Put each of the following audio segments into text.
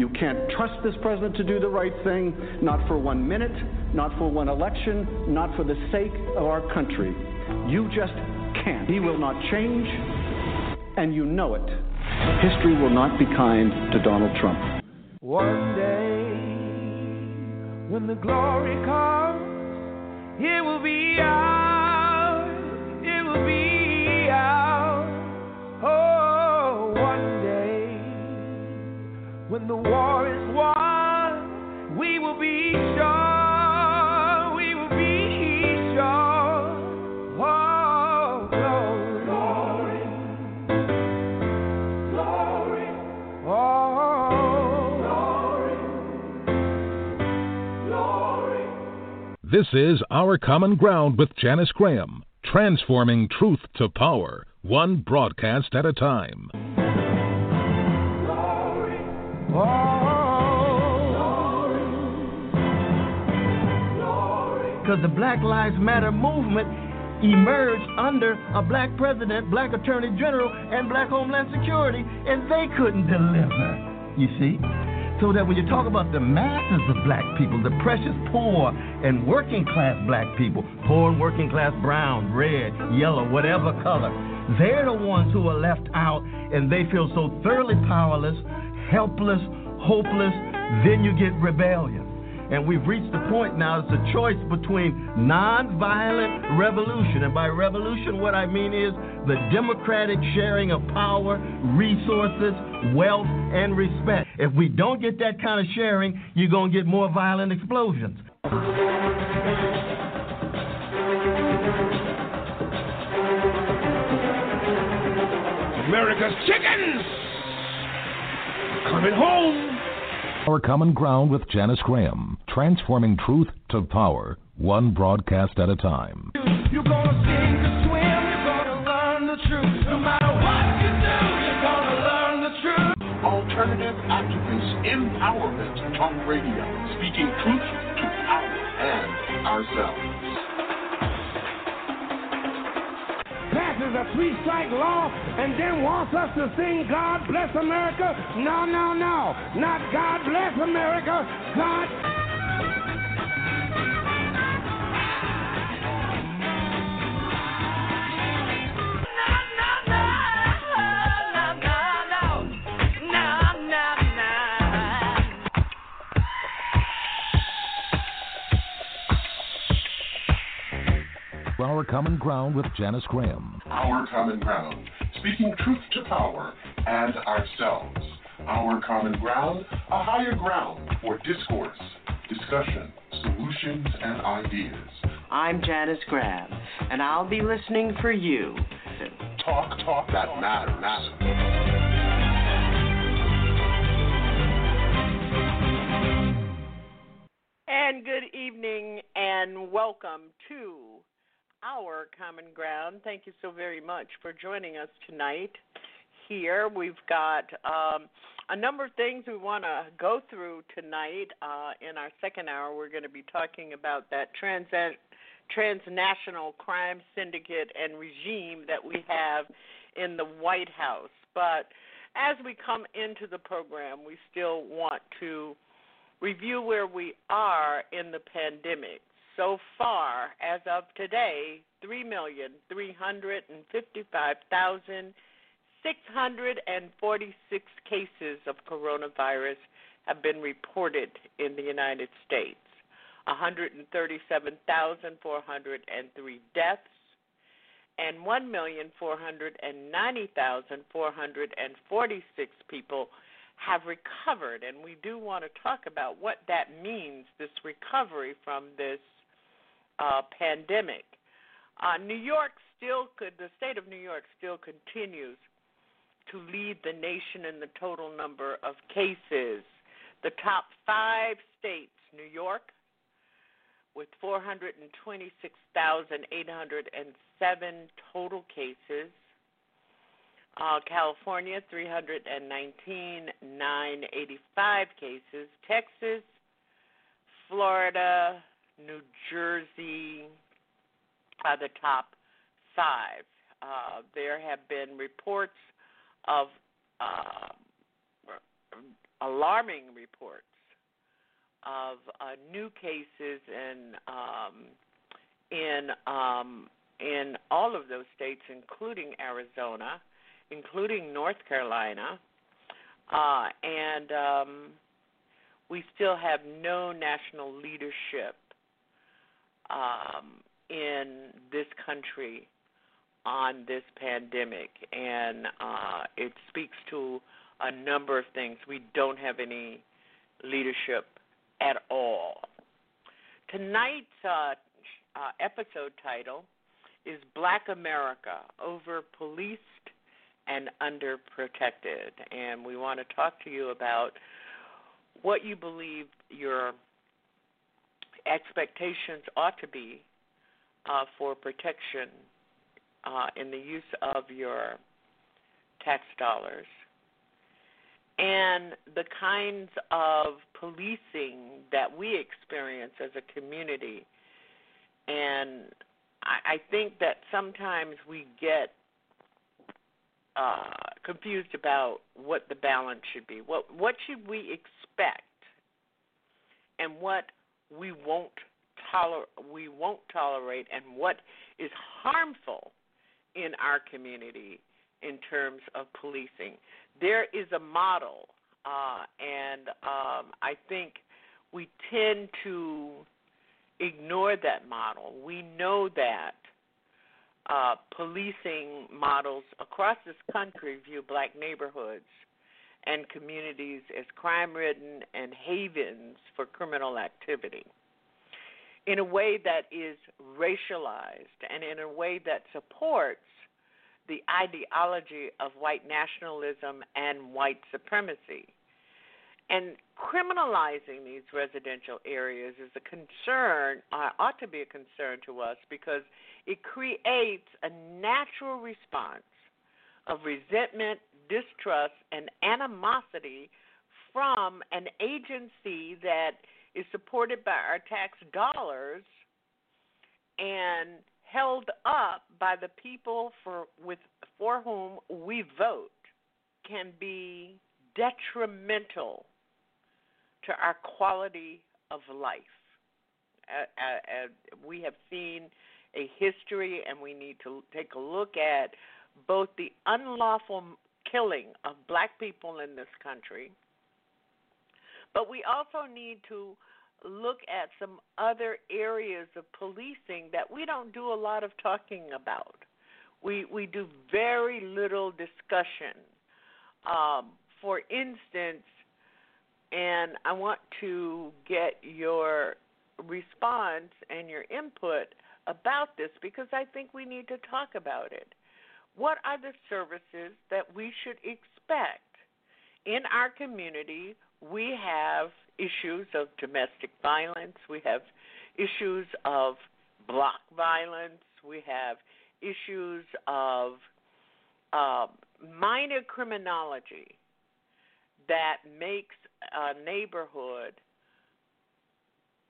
You can't trust this president to do the right thing, not for one minute, not for one election, not for the sake of our country. You just can't. He will not change, and you know it. History will not be kind to Donald Trump. One day, when the glory comes, it will be ours. When the war is won, we will be sure. We will be sure. Oh, glory. Glory. Oh, glory. Glory. This is Our Common Ground with Janice Graham, transforming truth to power, one broadcast at a time. Oh. because the Black Lives Matter movement emerged under a black president, black attorney general, and black homeland security, and they couldn't deliver. You see? So that when you talk about the masses of black people, the precious poor and working class black people, poor and working class brown, red, yellow, whatever color, they're the ones who are left out and they feel so thoroughly powerless, helpless, hopeless, then you get rebellion. And we've reached the point now, it's a choice between nonviolent revolution. And by revolution, what I mean is the democratic sharing of power, resources, wealth, and respect. If we don't get that kind of sharing, you're going to get more violent explosions. America's chickens coming home. Our Common Ground with Janice Graham, transforming truth to power, one broadcast at a time. You're gonna sing to swim, you're gonna learn the truth. No matter what you do, you're gonna learn the truth. Alternative Activist Empowerment Talk Radio, speaking truth to power and ourselves. Passes a three strike law and then wants us to sing God bless America. No, no, no. Not God bless America. God. Our Common Ground with Janice Graham. Our Common Ground, speaking truth to power and ourselves. Our Common Ground, a higher ground for discourse, discussion, solutions, and ideas. I'm Janice Graham, and I'll be listening for you. Talk, talk that matters. And good evening and welcome to our common ground. Thank you so very much for joining us tonight. Here we've got um, a number of things we want to go through tonight. Uh, in our second hour, we're going to be talking about that trans- transnational crime syndicate and regime that we have in the White House. But as we come into the program, we still want to review where we are in the pandemic. So far, as of today, 3,355,646 cases of coronavirus have been reported in the United States. 137,403 deaths and 1,490,446 people have recovered. And we do want to talk about what that means, this recovery from this uh, pandemic. Uh, New York still could, the state of New York still continues to lead the nation in the total number of cases. The top five states, New York, with 426,807 total cases. Uh, California, 319,985 cases. Texas, Florida, New Jersey are the top five. Uh, there have been reports of uh, alarming reports of uh, new cases in um, in um, in all of those states, including Arizona, including North Carolina, uh, and um, we still have no national leadership um, in this country on this pandemic, and uh, it speaks to a number of things. We don't have any leadership at all. Tonight's uh, uh, episode title is Black America Over Policed and Underprotected. And we want to talk to you about what you believe your expectations ought to be uh, for protection uh, in the use of your tax dollars and the kinds of policing that we experience as a community. And I, I think that sometimes we get uh, confused about what the balance should be. What what should we expect, and what we won't toler we won't tolerate, and what is harmful in our community in terms of policing. There is a model, uh, and um, I think we tend to ignore that model. We know that uh, policing models across this country view black neighborhoods and communities as crime ridden and havens for criminal activity in a way that is racialized and in a way that supports the ideology of white nationalism and white supremacy. And criminalizing these residential areas is a concern, uh, ought to be a concern to us because it creates a natural response of resentment, distrust, and animosity from an agency that is supported by our tax dollars and held up by the people for with for whom we vote can be detrimental to our quality of life. Uh, uh, uh, we have seen a history, and we need to take a look at both the unlawful killing of black people in this country, but we also need to look at some other areas of policing that we don't do a lot of talking about. We we do very little discussion. Um, for instance, and I want to get your response and your input about this because I think we need to talk about it. What are the services that we should expect in our community? We have issues of domestic violence, we have issues of block violence, we have issues of uh, minor criminology that makes a neighborhood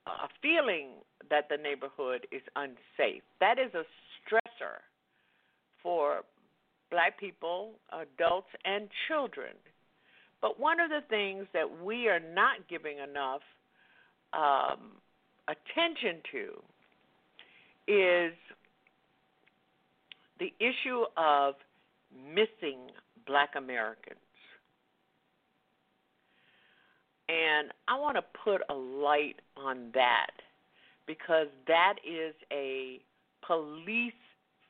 a feeling that the neighborhood is unsafe. That is a stressor for black people, adults, and children. But one of the things that we are not giving enough um, attention to is the issue of missing black Americans. And I want to put a light on that because that is a police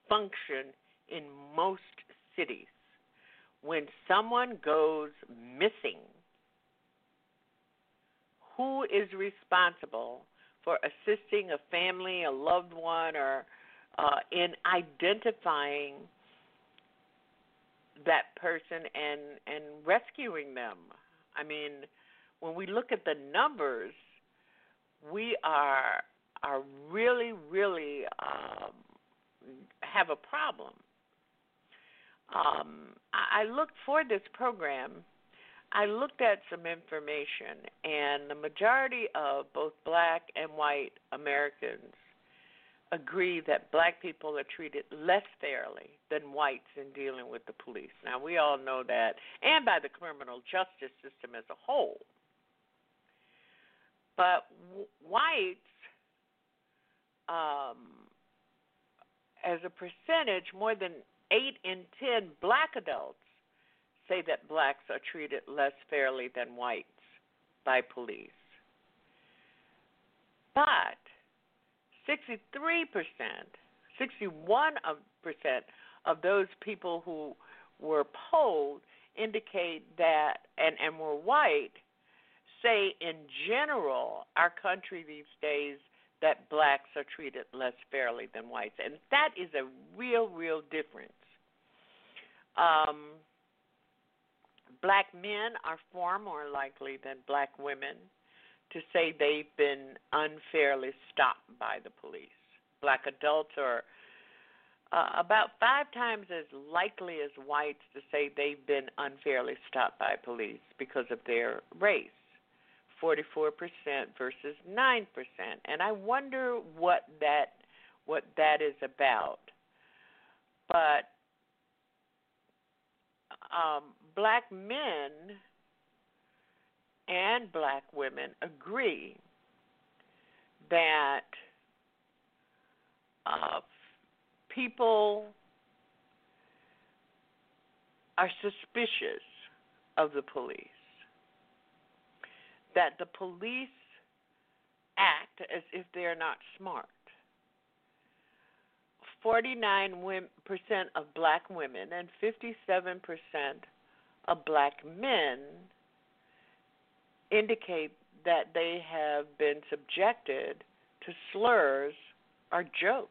function in most cities. When someone goes missing, who is responsible for assisting a family, a loved one, or uh, in identifying that person and and rescuing them? I mean, when we look at the numbers, we are are really, really um, have a problem. Um, I looked for this program. I looked at some information, and the majority of both black and white Americans agree that black people are treated less fairly than whites in dealing with the police. Now, we all know that, and by the criminal justice system as a whole. But w- whites, um, as a percentage, more than 8 in 10 black adults say that blacks are treated less fairly than whites by police. But 63%, 61% of those people who were polled indicate that, and, and were white, say in general, our country these days, that blacks are treated less fairly than whites. And that is a real, real difference. Um, black men are far more likely than black women to say they've been unfairly stopped by the police. Black adults are uh, about five times as likely as whites to say they've been unfairly stopped by police because of their race. 44% versus 9%. And I wonder what that what that is about. But um, black men and black women agree that uh, people are suspicious of the police, that the police act as if they're not smart. 49% of black women and 57% of black men indicate that they have been subjected to slurs or jokes.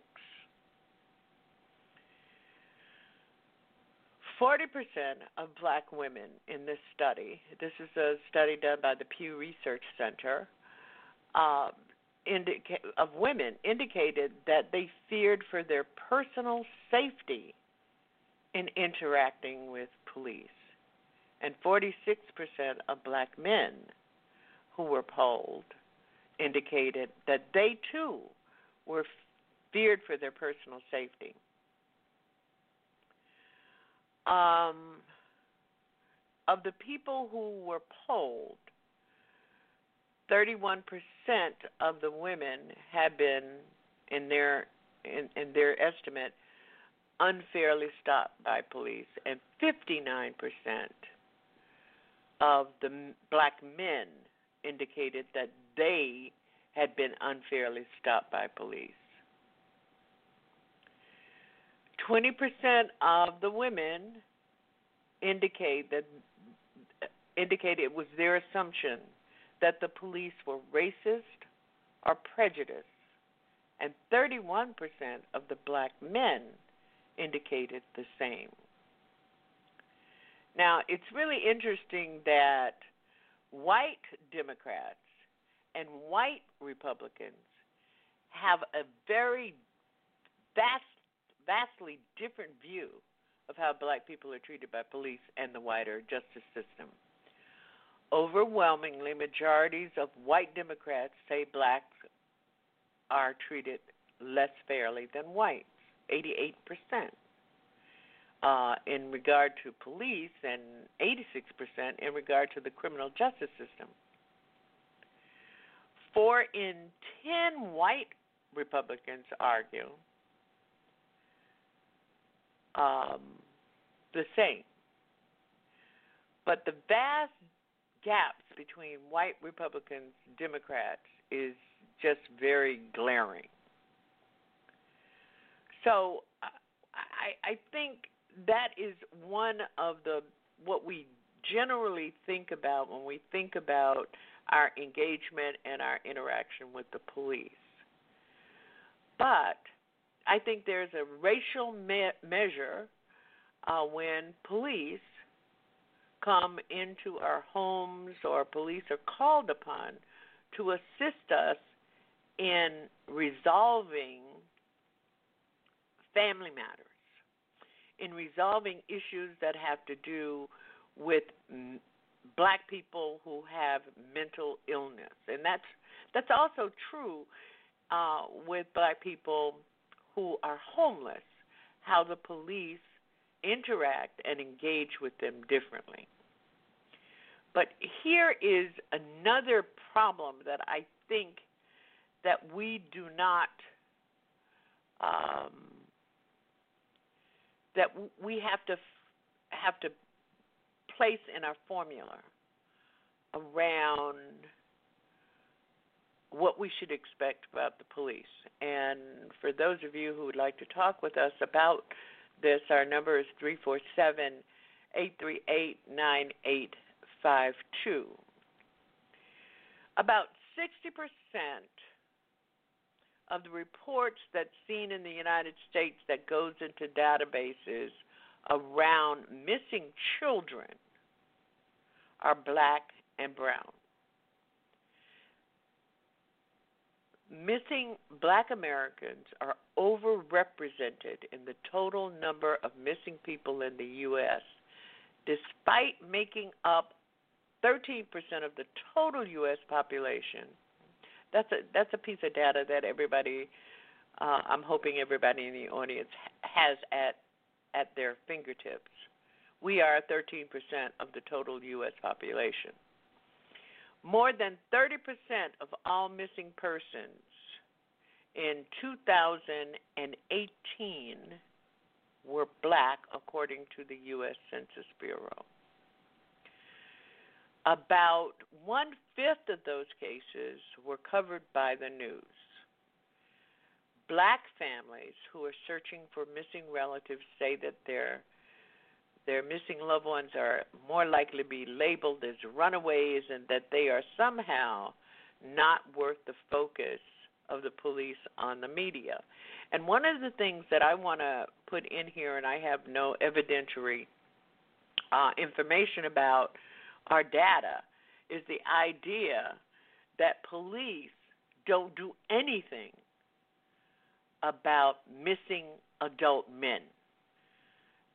40% of black women in this study, this is a study done by the Pew Research Center, uh, indica- of women indicated that they feared for their personal safety in interacting with police. And 46% of black men who were polled indicated that they too were feared for their personal safety. Um, of the people who were polled, 31% of the women had been, in their in, in their estimate, unfairly stopped by police, and 59% of the black men indicated that they had been unfairly stopped by police. 20% of the women indicate that indicated it was their assumption that the police were racist or prejudiced, and 31% of the black men indicated the same. Now, it's really interesting that white Democrats and white Republicans have a very vast, vastly different view of how black people are treated by police and the wider justice system. Overwhelmingly, majorities of white Democrats say blacks are treated less fairly than whites, 88% uh, in regard to police and 86% in regard to the criminal justice system. Four in 10 white Republicans argue um, the same. But the vast gaps between white Republicans and Democrats is just very glaring. So I, I think that is one of the what we generally think about when we think about our engagement and our interaction with the police. But I think there's a racial me- measure uh, when police come into our homes or police are called upon to assist us in resolving family matters in resolving issues that have to do with black people who have mental illness, and that's that's also true uh, with black people who are homeless, how the police interact and engage with them differently. But here is another problem that I think that we do not um, that we have to have to place in our formula around what we should expect about the police. And for those of you who would like to talk with us about this, our number is 347 838 9852. About 60% of the reports that's seen in the United States that goes into databases around missing children are black and brown. Missing black Americans are overrepresented in the total number of missing people in the U.S., despite making up 13% of the total U.S. population. That's a that's a piece of data that everybody, uh, I'm hoping everybody in the audience has at at their fingertips. We are 13% of the total U.S. population. More than 30% of all missing persons in 2018 were black, according to the U.S. Census Bureau. About one fifth of those cases were covered by the news. Black families who are searching for missing relatives say that their their missing loved ones are more likely to be labeled as runaways and that they are somehow not worth the focus of the police on the media. And one of the things that I want to put in here, and I have no evidentiary uh, information about our data, is the idea that police don't do anything about missing adult men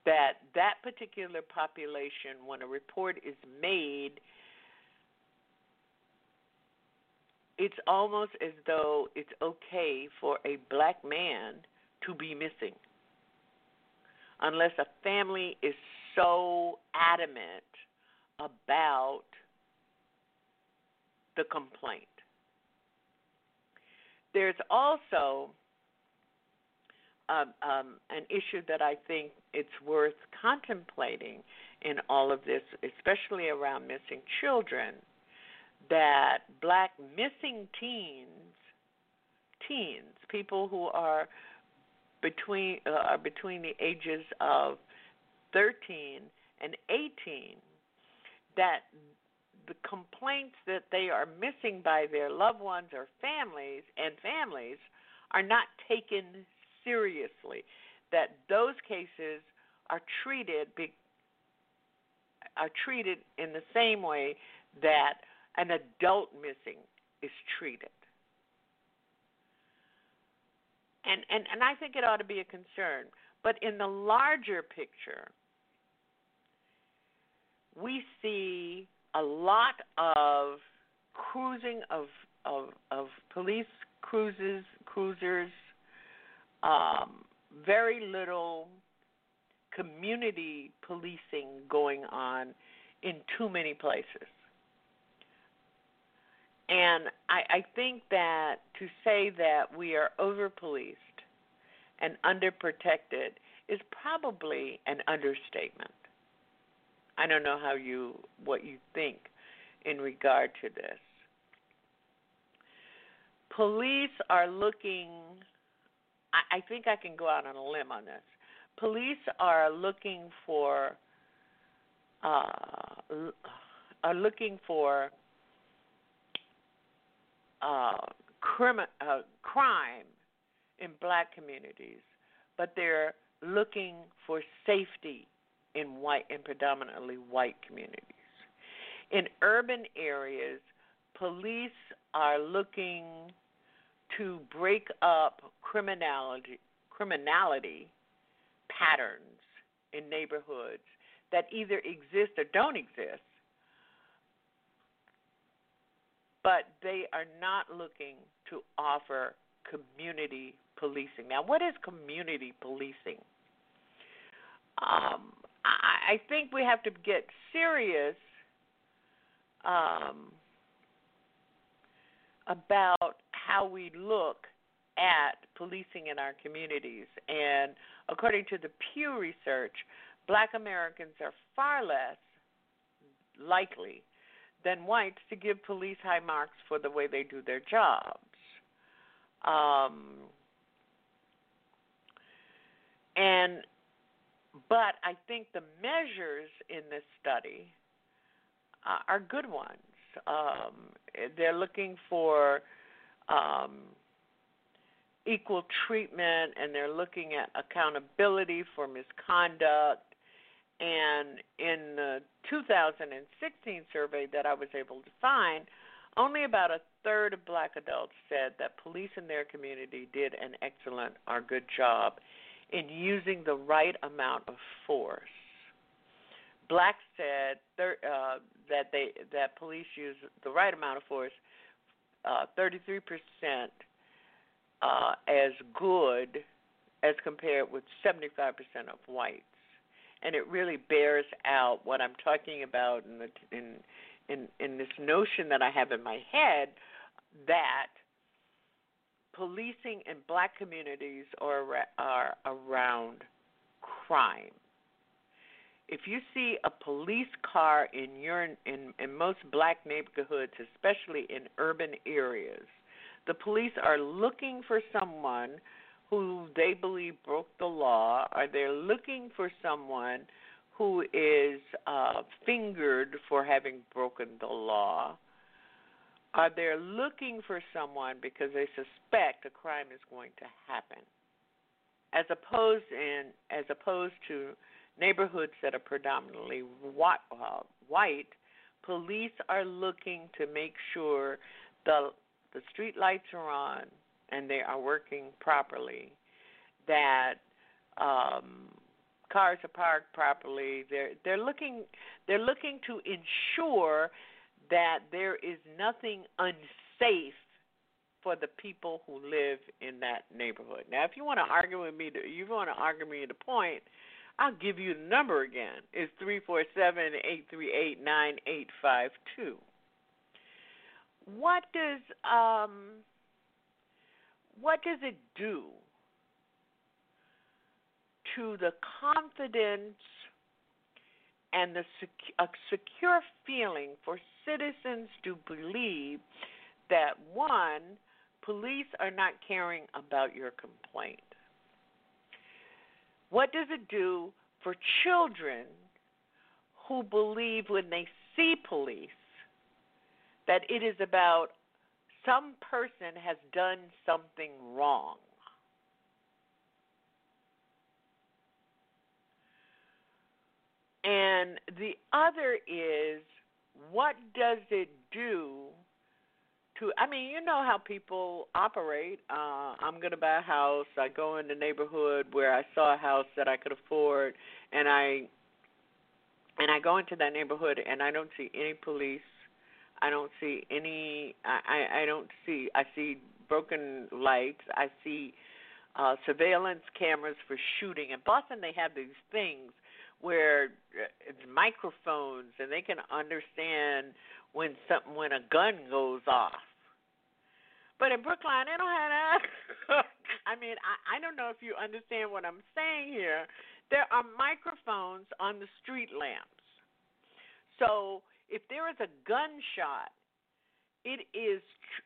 that that particular population when a report is made it's almost as though it's okay for a black man to be missing unless a family is so adamant about the complaint. There's also um, um, an issue that I think it's worth contemplating in all of this, especially around missing children, that black missing teens, teens, people who are between uh, are between the ages of 13 and 18 that the complaints that they are missing by their loved ones or families and families are not taken seriously that those cases are treated be, are treated in the same way that an adult missing is treated. And, and and I think it ought to be a concern. But in the larger picture, we see a lot of cruising of of, of police cruises, cruisers, um, very little community policing going on in too many places. And I, I think that to say that we are over policed and underprotected is probably an understatement. I don't know how you what you think in regard to this. Police are looking I, think I can go out on a limb on this. Police are looking for uh, are looking for uh, uh, crime in black communities, but they're looking for safety in white and predominantly white communities. In urban areas, police are looking to break up criminality criminality patterns in neighborhoods that either exist or don't exist but they are not looking to offer community policing. Now, what is community policing? Um, I, I think we have to get serious um, about how we look at policing in our communities. And according to the Pew Research, black Americans are far less likely than whites to give police high marks for the way they do their jobs. Um, and but I think the measures in this study uh, are good ones. Um, they're looking for um, equal treatment and they're looking at accountability for misconduct. And in the 2016 survey that I was able to find, only about a third of black adults said that police in their community did an excellent or good job in using the right amount of force. Black said uh, that they that police use the right amount of force, uh, 33% uh, as good as compared with 75% of whites, and it really bears out what I'm talking about in the in in in this notion that I have in my head that policing in black communities are are around crime. If you see a police car in your in in most black neighborhoods, especially in urban areas, the police are looking for someone who they believe broke the law, or they're looking for someone who is uh, fingered for having broken the law, are they looking for someone because they suspect a crime is going to happen, as opposed in as opposed to neighborhoods that are predominantly white, uh, white police are looking to make sure the the street lights are on and they are working properly, that um, cars are parked properly. They're they're looking they're looking to ensure that there is nothing unsafe for the people who live in that neighborhood. Now, if you want to argue with me, if you want to argue me the point, I'll give you the number again. It's three four seven eight three eight nine eight five two. What does um, what does it do to the confidence and the a secure feeling for citizens to believe that one, police are not caring about your complaint. What does it do for children who believe when they see police that it is about some person has done something wrong? And the other is what does it do to I mean, you know how people operate. Uh I'm going to buy a house. I go in the neighborhood where I saw a house that I could afford and I and I go into that neighborhood and I don't see any police. I don't see any I I, I don't see I see broken lights. I see uh surveillance cameras for shooting. In Boston they have these things where uh, it's microphones and they can understand when something when a gun goes off. But in Brookline, they don't have that. I mean, I, I don't know if you understand what I'm saying here. There are microphones on the street lamps. So if there is a gunshot, it is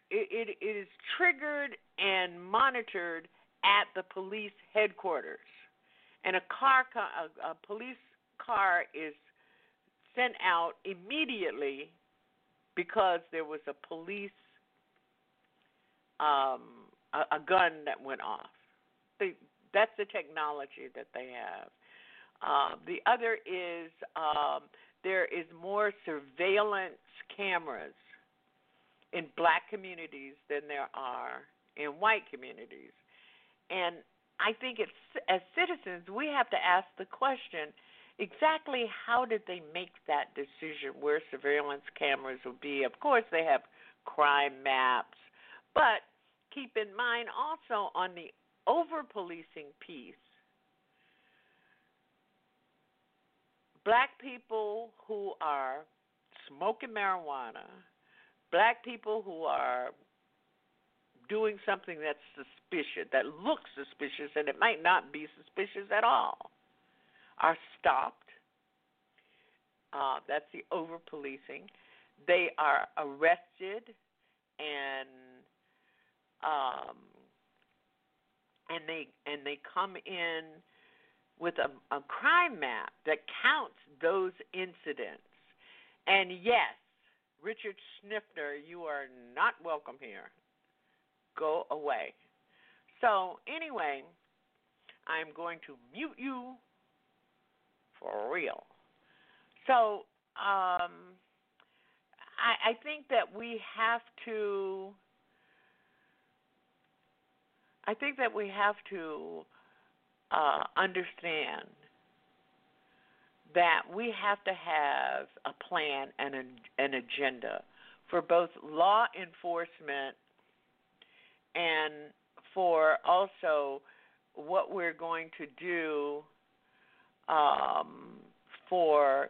it, it is triggered and monitored at the police headquarters and a car a, a police car is sent out immediately because there was a police um, a, a gun that went off. They, that's the technology that they have. Um, the other is um, there is more surveillance cameras in black communities than there are in white communities. And I think it's, as citizens, we have to ask the question exactly how did they make that decision where surveillance cameras will be? Of course, they have crime maps, but keep in mind also on the over policing piece, black people who are smoking marijuana, black people who are doing something that's suspicious, that looks suspicious, and it might not be suspicious at all, are stopped. Uh, that's the over policing. They are arrested and um, and they and they come in with a, a crime map that counts those incidents. And yes, Richard Sniffner, you are not welcome here. Go away. So, anyway, I'm going to mute you for real. So, um, I, I think that we have to. I think that we have to uh, understand that we have to have a plan and a, an agenda for both law enforcement and for also what we're going to do um, for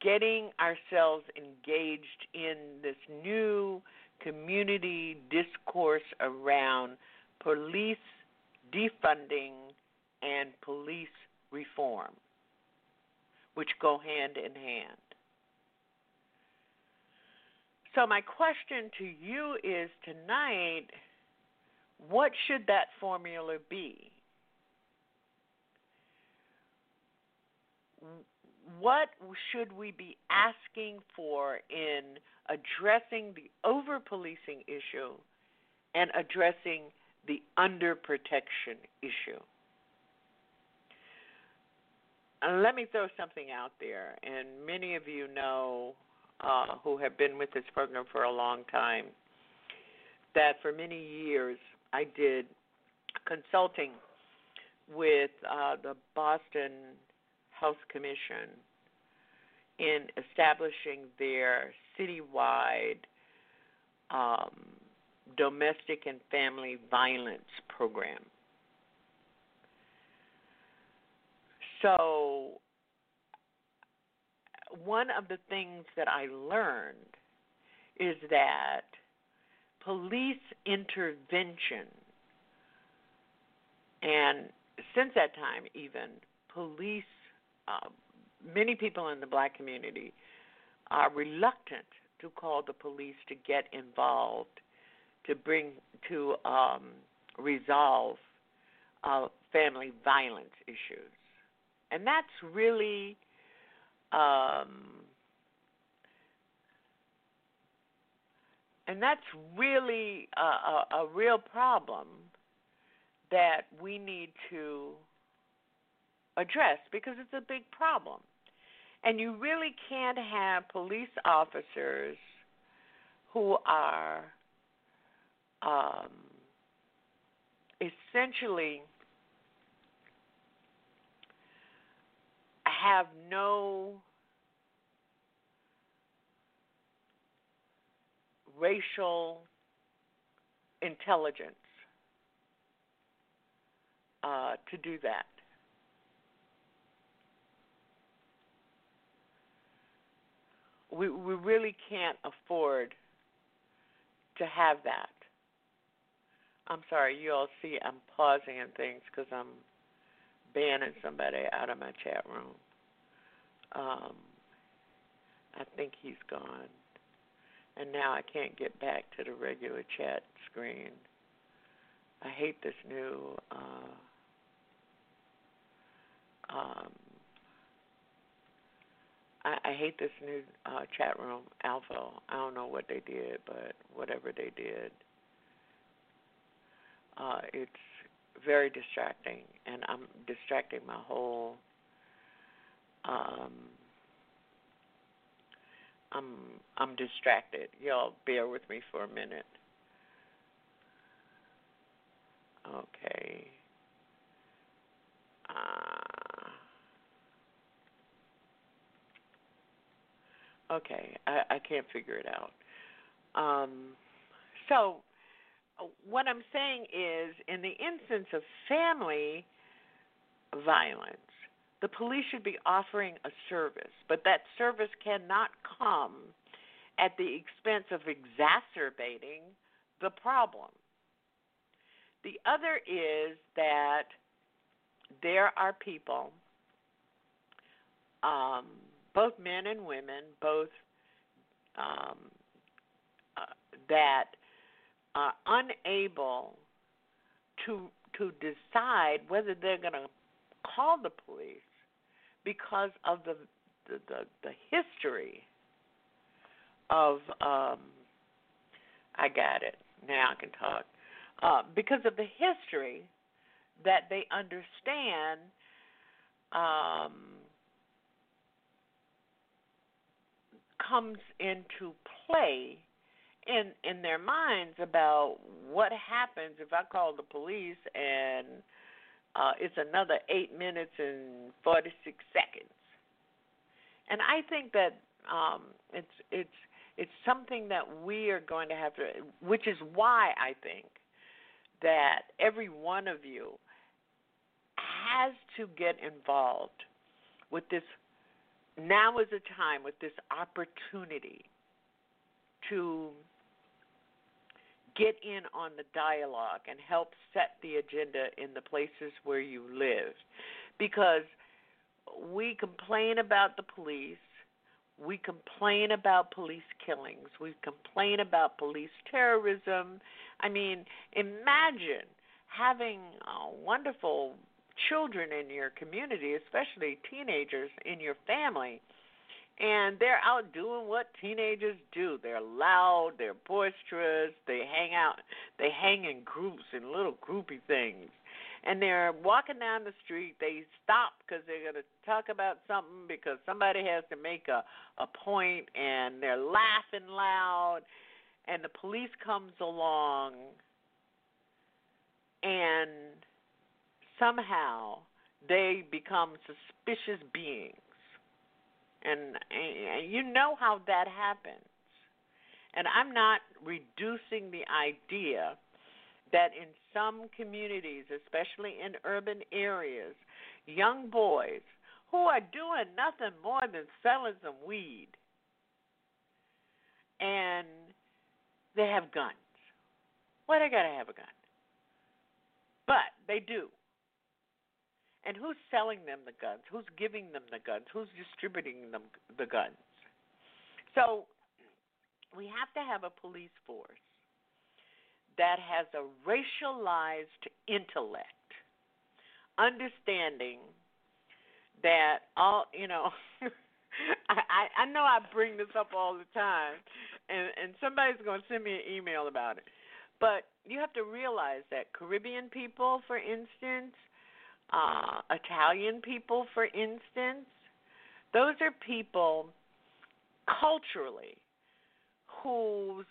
getting ourselves engaged in this new community discourse around police defunding and police reform, which go hand in hand. So, my question to you is tonight what should that formula be? What should we be asking for in addressing the over policing issue and addressing the under protection issue? Uh, let me throw something out there, and many of you know uh, who have been with this program for a long time that for many years I did consulting with uh, the Boston Health Commission in establishing their citywide um, domestic and family violence program. So, one of the things that I learned is that police intervention, and since that time, even police, uh, many people in the black community are reluctant to call the police to get involved to bring to um, resolve uh, family violence issues, and that's really um, and that's really a, a, a real problem that we need to address because it's a big problem. And you really can't have police officers who are um, essentially have no racial intelligence uh, to do that. We we really can't afford to have that. I'm sorry, you all see I'm pausing and things because I'm banning somebody out of my chat room. Um, I think he's gone and now I can't get back to the regular chat screen. I hate this new uh, um, I, I hate this new uh, chat room alpha. I don't know what they did, but whatever they did, uh, it's very distracting, and I'm distracting my whole um, I'm I'm distracted. Y'all bear with me for a minute. Okay. Uh, okay, I, I can't figure it out. Um, so what I'm saying is, in the instance of family violence, the police should be offering a service, but that service cannot come at the expense of exacerbating the problem. The other is that there are people, um, both men and women, both um, uh, that are unable to to decide whether they're going to call the police because of the the, the, the history of um, I got it. Now I can talk. Uh, because of the history that they understand um, comes into play in in their minds about what happens if I call the police and uh, it's another eight minutes and forty six seconds. And I think that um, it's it's it's something that we are going to have to, which is why I think that every one of you has to get involved with this. Now is the time with this opportunity to get in on the dialogue and help set the agenda in the places where you live. Because we complain about the police, we complain about police killings, we complain about police terrorism. I mean, imagine having a wonderful children in your community, especially teenagers in your family and they're out doing what teenagers do. They're loud, they're boisterous, they hang out, they hang in groups in little groupy things. And they're walking down the street, they stop because they're going to talk about something because somebody has to make a a point and they're laughing loud and the police comes along and somehow they become suspicious beings and, and you know how that happens. And I'm not reducing the idea that in some communities, especially in urban areas, young boys who are doing nothing more than selling some weed and they have guns. Why they gotta have a gun? But they do. And who's selling them the guns? Who's giving them the guns? Who's distributing them the guns? So we have to have a police force that has a racialized intellect, understanding that all you know. I, I know I bring this up all the time, and and somebody's going to send me an email about it. But you have to realize that Caribbean people, for instance, uh, Italian people, for instance, those are people culturally whose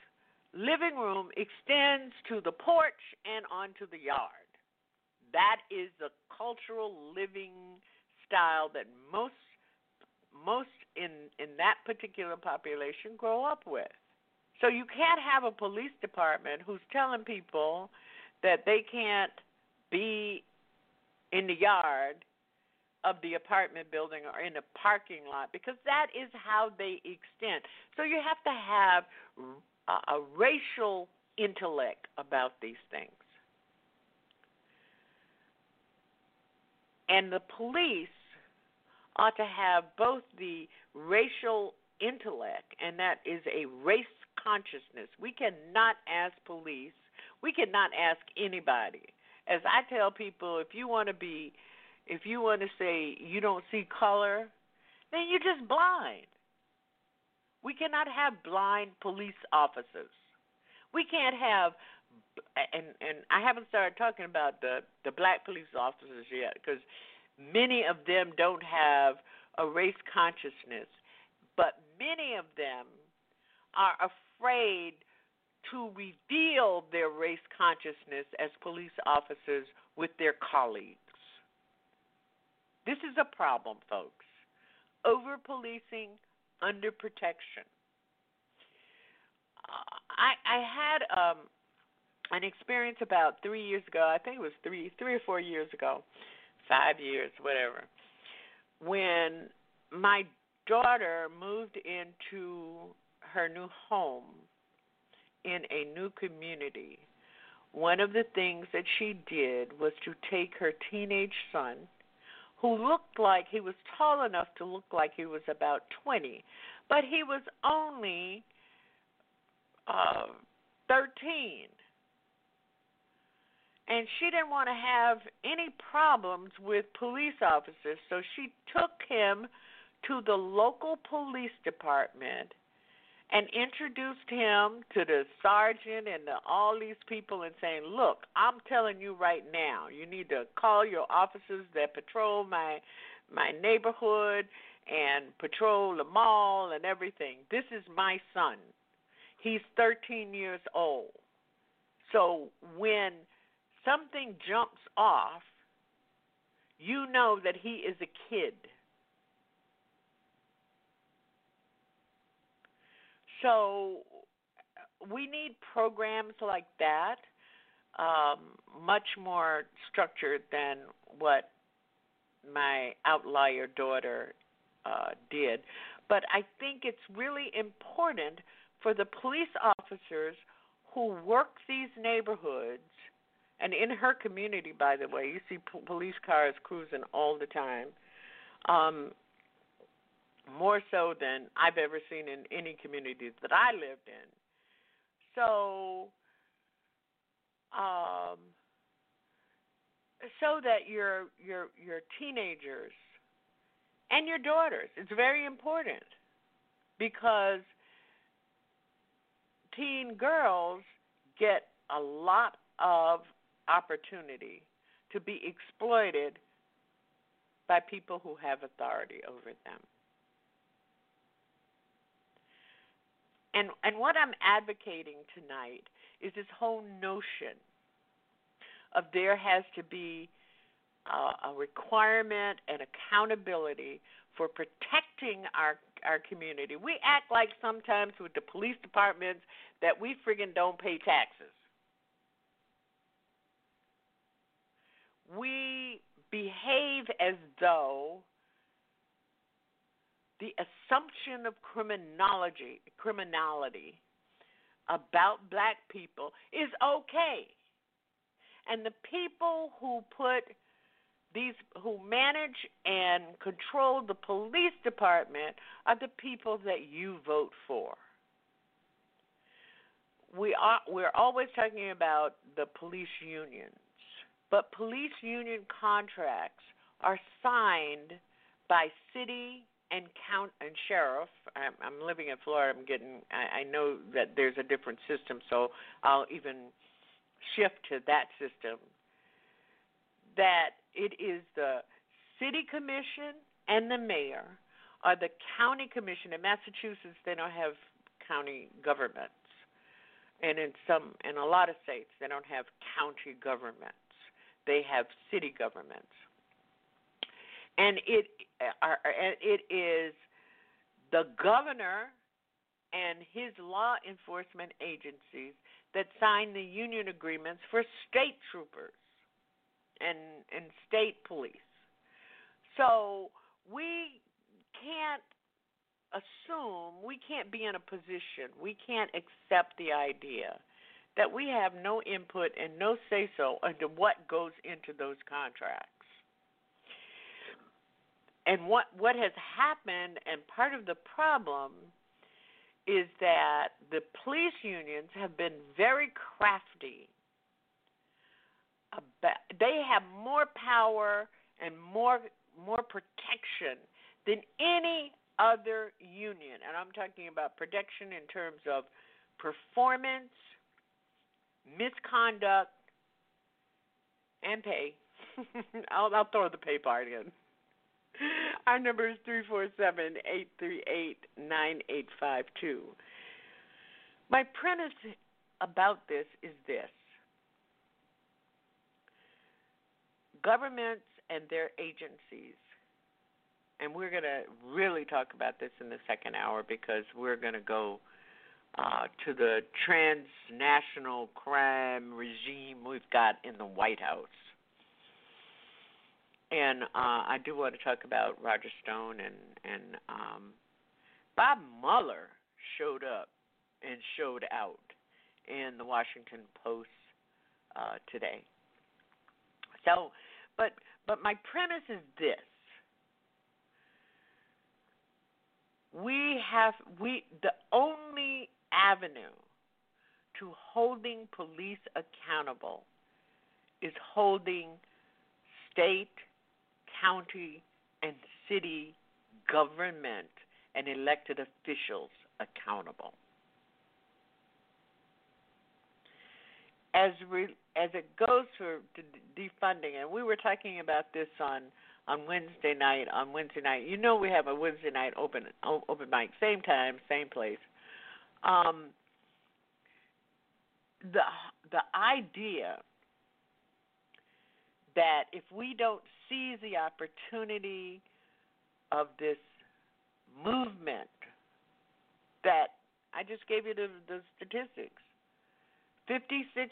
living room extends to the porch and onto the yard. That is the cultural living style that most most in in that particular population grow up with. So you can't have a police department who's telling people that they can't be in the yard of the apartment building or in a parking lot because that is how they extend. So you have to have a, a racial intellect about these things. And the police ought to have both the racial intellect, and that is a race consciousness. We cannot ask police, we cannot ask anybody as I tell people, if you want to be, if you want to say you don't see color, then you're just blind. We cannot have blind police officers. We can't have, and and I haven't started talking about the the black police officers yet because many of them don't have a race consciousness, but many of them are afraid to reveal their race consciousness as police officers with their colleagues. This is a problem, folks. Over policing, under protection. I, I had um, an experience about three years ago. I think it was three, three or four years ago, five years, whatever, when my daughter moved into her new home in a new community. One of the things that she did was to take her teenage son, who looked like he was tall enough to look like he was about 20, but he was only uh, 13 and she didn't want to have any problems with police officers, so she took him to the local police department and introduced him to the sergeant and the, all these people and saying, "Look, I'm telling you right now, you need to call your officers that patrol my my neighborhood and patrol the mall and everything. This is my son. He's 13 years old. So when something jumps off, you know that he is a kid. So we need programs like that, um, much more structured than what my outlier daughter uh, did. But I think it's really important for the police officers who work these neighborhoods and in her community, by the way, you see p- police cars cruising all the time. Um, more so than I've ever seen in any communities that I lived in. So, um, so that your your your teenagers and your daughters, it's very important because teen girls get a lot of opportunity to be exploited by people who have authority over them. And and what I'm advocating tonight is this whole notion of there has to be uh, a requirement and accountability for protecting our our community. We act like sometimes with the police departments that we friggin' don't pay taxes. we behave as though the assumption of criminology criminality about black people is okay. And the people who put these who manage and control the police department are the people that you vote for. We are we're always talking about the police unions but police union contracts are signed by city and count and sheriff. I'm, I'm living in Florida. I'm getting. I, I know that there's a different system, so I'll even shift to that system. That it is the city commission and the mayor are the county commission. In Massachusetts, they don't have county governments, and in some, in a lot of states, they don't have county governments they have city governments, and it uh, uh, are, it is the governor and his law enforcement agencies that sign the union agreements for state troopers and and state police. So we can't assume we can't be in a position we can't accept the idea that we have no input and no say so into what goes into those contracts. And what what has happened and part of the problem is that the police unions have been very crafty. About, they have more power and more more protection than any other union. And I'm talking about protection in terms of performance, misconduct, and pay. I'll, I'll throw the pay part in. Our number is three four seven eight three eight nine eight five two. My premise about this is this governments and their agencies, and we're going to really talk about this in the second hour because we're going to go uh, to the transnational crime regime we've got in the White House. And uh, I do want to talk about Roger Stone and and um, Bob Mueller showed up and showed out in the Washington Post uh, today. So, but but my premise is this: we have we the only avenue to holding police accountable is holding state county, and city government and elected officials accountable. As re, as it goes for defunding, and we were talking about this on on Wednesday night. On Wednesday night, you know we have a Wednesday night open open mic, same time, same place. Um, the the idea that if we don't seize the opportunity of this movement that I just gave you the, the statistics. 56%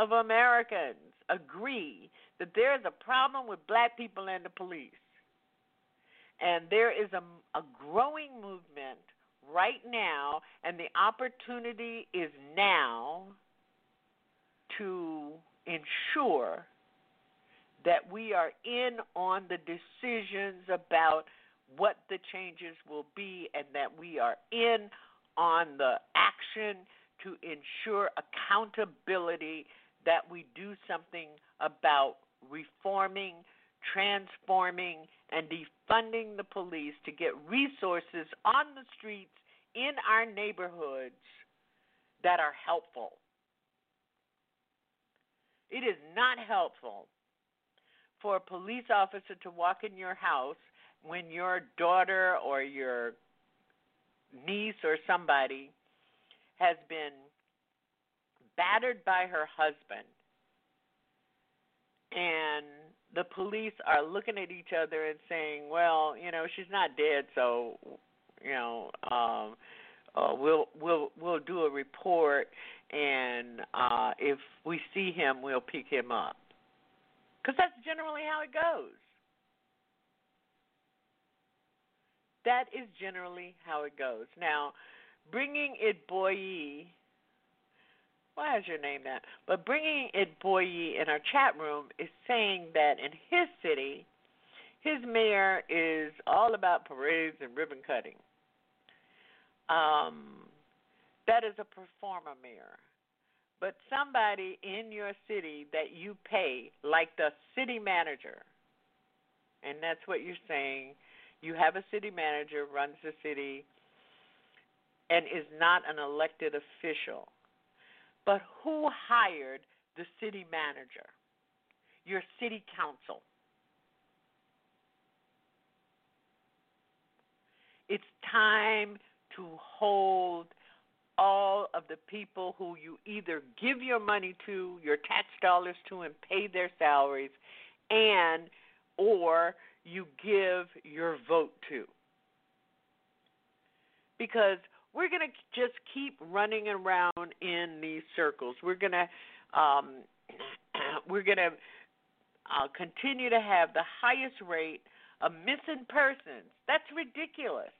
of Americans agree that there is a problem with black people and the police. And there is a, a growing movement right now, and the opportunity is now to ensure that we are in on the decisions about what the changes will be and that we are in on the action to ensure accountability that we do something about reforming, transforming, and defunding the police to get resources on the streets in our neighborhoods that are helpful. It is not helpful for a police officer to walk in your house when your daughter or your niece or somebody has been battered by her husband and the police are looking at each other and saying, "Well, you know, she's not dead, so you know, um uh we'll we'll we'll do a report and uh if we see him, we'll pick him up." Because that's generally how it goes. That is generally how it goes. Now, bringing it Boye, why is your name that? But bringing it Boye in our chat room is saying that in his city, his mayor is all about parades and ribbon cutting. Um, that is a performer mayor but somebody in your city that you pay, like the city manager, and that's what you're saying. You have a city manager, runs the city, and is not an elected official. But who hired the city manager? Your city council. It's time to hold all of the people who you either give your money to, your tax dollars to, and pay their salaries, and or you give your vote to. Because we're going to just keep running around in these circles. We're going to um, we're going to uh, continue to have the highest rate of missing persons. That's ridiculous.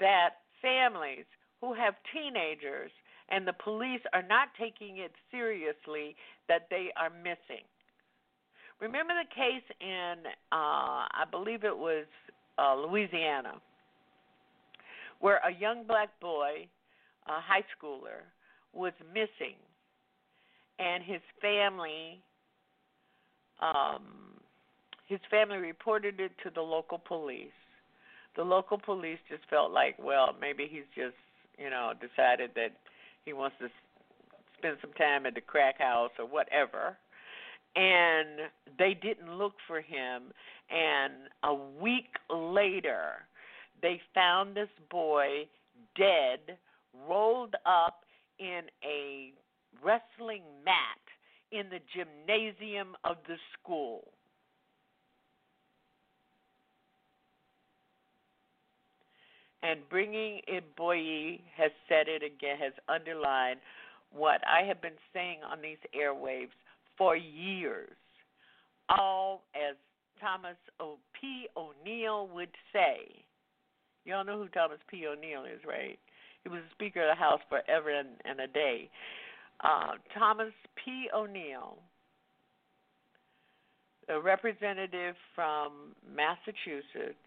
That families who have teenagers and the police are not taking it seriously that they are missing. Remember the case in, uh, I believe it was uh, Louisiana, where a young black boy, a high schooler, was missing, and his family, um, his family reported it to the local police the local police just felt like, well, maybe he's just, you know, decided that he wants to spend some time at the crack house or whatever. And they didn't look for him. And a week later, they found this boy dead, rolled up in a wrestling mat in the gymnasium of the school. And bringing in Boye has said it again, has underlined what I have been saying on these airwaves for years. All as Thomas O. P. O'Neill would say. You all know who Thomas P. O'Neill is, right? He was the Speaker of the House forever and, and a day. Uh, Thomas P. O'Neill, a representative from Massachusetts,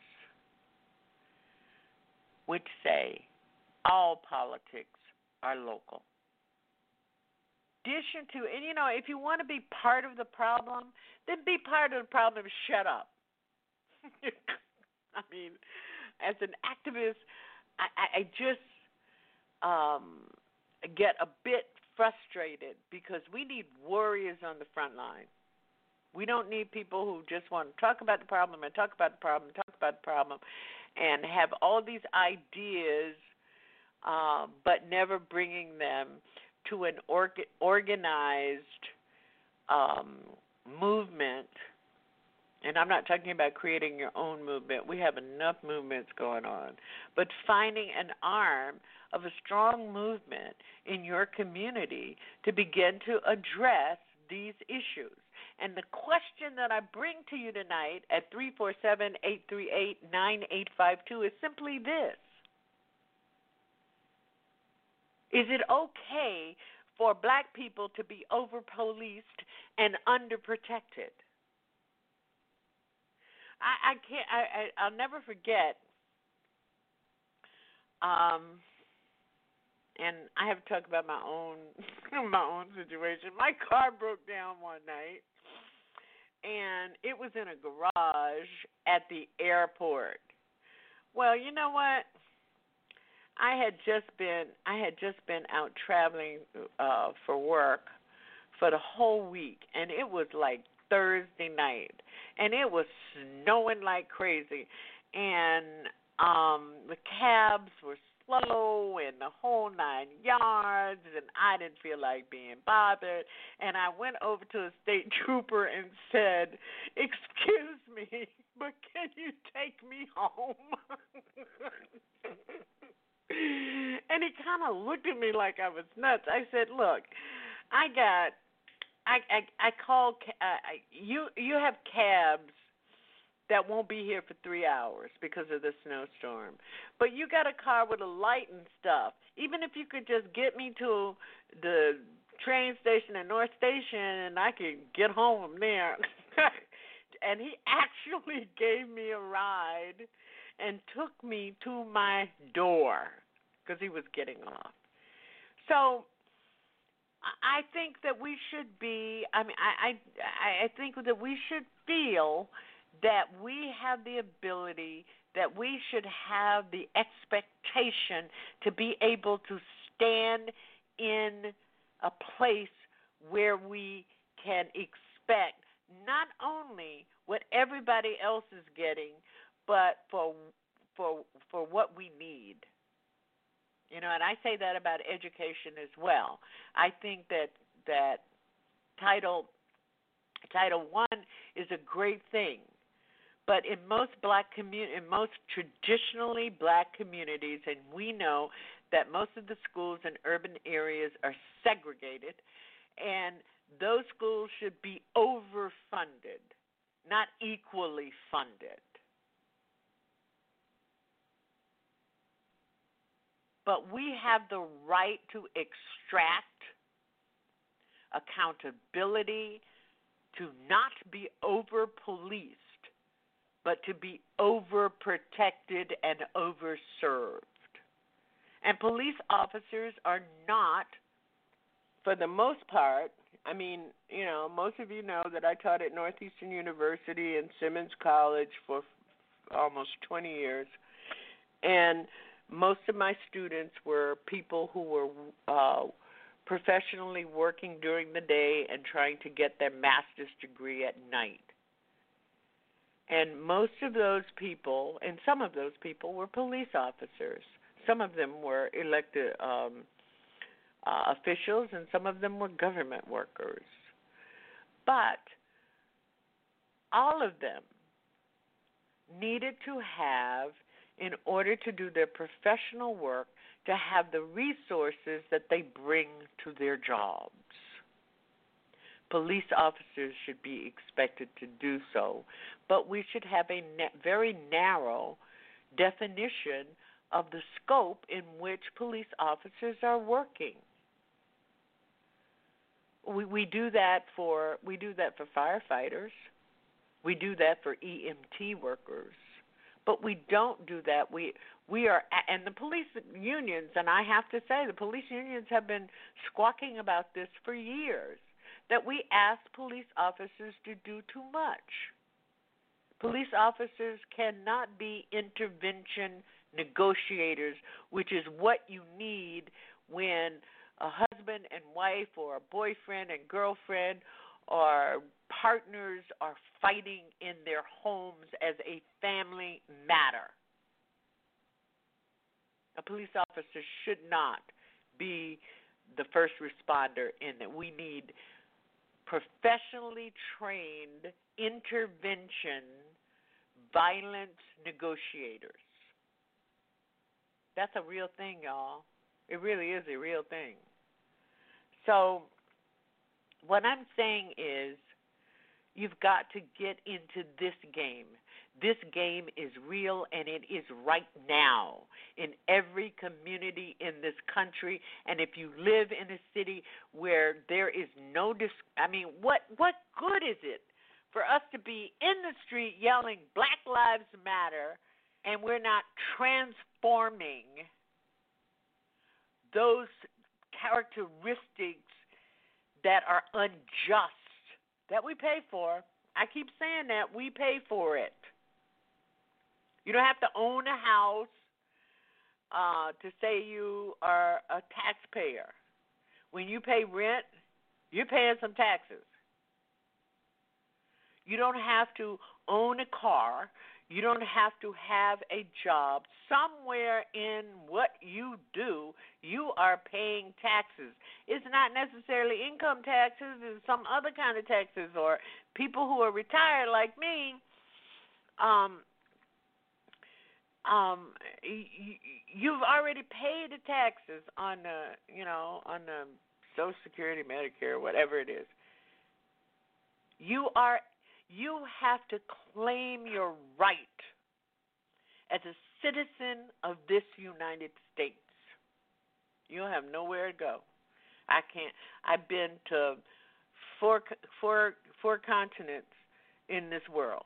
would say all politics are local. Addition to, and you know, if you want to be part of the problem, then be part of the problem. Shut up. I mean, as an activist, I, I just um, get a bit frustrated because we need warriors on the front line. We don't need people who just want to talk about the problem and talk about the problem, and talk about the problem, and have all these ideas, uh, but never bringing them to an orga- organized um, movement. And I'm not talking about creating your own movement. We have enough movements going on. But finding an arm of a strong movement in your community to begin to address these issues. And the question that I bring to you tonight at 347 838 9852 is simply this Is it okay for black people to be over policed and underprotected? I, I can't I, I I'll never forget um and I have to talk about my own my own situation. My car broke down one night and it was in a garage at the airport. Well, you know what? I had just been I had just been out traveling uh for work for the whole week and it was like Thursday night and it was snowing like crazy and um the cabs were slow and the whole nine yards and I didn't feel like being bothered and I went over to a state trooper and said, Excuse me, but can you take me home? and he kind of looked at me like I was nuts. I said, "Look, I got, I I I called. Uh, you you have cabs that won't be here for three hours because of the snowstorm. But you got a car with a light and stuff. Even if you could just get me to the train station at North Station and I could get home from there. and he actually gave me a ride and took me to my door because he was getting off. So I think that we should be. I mean, I I I think that we should feel that we have the ability, that we should have the expectation to be able to stand in a place where we can expect not only what everybody else is getting, but for for for what we need. You know, and I say that about education as well. I think that that title Title One is a great thing, but in most black commun- in most traditionally black communities, and we know that most of the schools in urban areas are segregated, and those schools should be overfunded, not equally funded. But we have the right to extract accountability, to not be over policed, but to be overprotected and overserved. And police officers are not, for the most part, I mean, you know, most of you know that I taught at Northeastern University and Simmons College for almost 20 years. And most of my students were people who were uh, professionally working during the day and trying to get their master's degree at night. And most of those people, and some of those people, were police officers. Some of them were elected um, uh, officials, and some of them were government workers. But all of them needed to have in order to do their professional work to have the resources that they bring to their jobs. Police officers should be expected to do so, but we should have a na- very narrow definition of the scope in which police officers are working. We we do that for we do that for firefighters. We do that for EMT workers. But we don't do that. We we are and the police unions and I have to say the police unions have been squawking about this for years that we ask police officers to do too much. Police officers cannot be intervention negotiators, which is what you need when a husband and wife or a boyfriend and girlfriend or partners are fighting in their homes as a family matter. A police officer should not be the first responder in that. We need professionally trained intervention violence negotiators. That's a real thing, y'all. It really is a real thing. So, what I'm saying is, you've got to get into this game. This game is real and it is right now in every community in this country. And if you live in a city where there is no dis, I mean, what what good is it for us to be in the street yelling Black Lives Matter and we're not transforming those characteristics that are unjust that we pay for. I keep saying that we pay for it. You don't have to own a house uh, to say you are a taxpayer. When you pay rent, you're paying some taxes. You don't have to own a car you don't have to have a job. Somewhere in what you do, you are paying taxes. It's not necessarily income taxes, it's some other kind of taxes, or people who are retired like me. Um, um, you've already paid the taxes on the, you know, on the Social Security, Medicare, whatever it is. You are you have to claim your right as a citizen of this United States. You have nowhere to go. I can't. I've been to four four four continents in this world,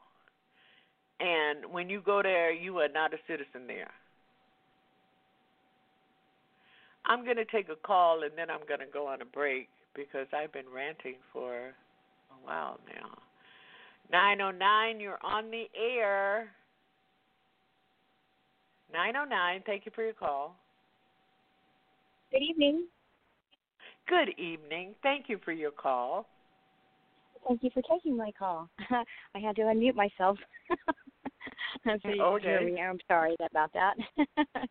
and when you go there, you are not a citizen there. I'm going to take a call and then I'm going to go on a break because I've been ranting for a while now. 909, you're on the air. 909, thank you for your call. Good evening. Good evening. Thank you for your call. Thank you for taking my call. I had to unmute myself. so you okay. hear me. I'm sorry about that.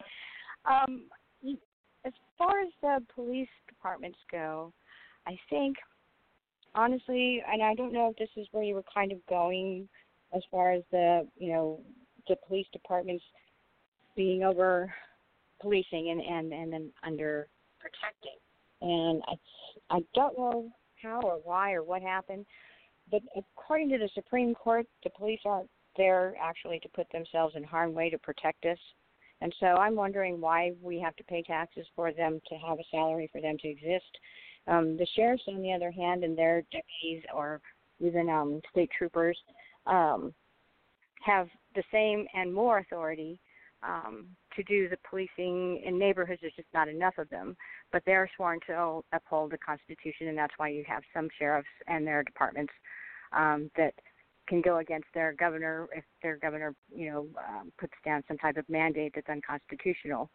um, as far as the police departments go, I think honestly, and I don't know if this is where you were kind of going as far as the, you know, the police departments being over policing and and and then under protecting. And I I don't know how or why or what happened, but according to the Supreme Court, the police aren't there actually to put themselves in harm's way to protect us. And so I'm wondering why we have to pay taxes for them to have a salary for them to exist um, the sheriffs, on the other hand, and their deputies or even um, state troopers um, have the same and more authority um, to do the policing in neighborhoods. There's just not enough of them, but they're sworn to uphold the Constitution, and that's why you have some sheriffs and their departments um, that can go against their governor if their governor, you know, um, puts down some type of mandate that's unconstitutional.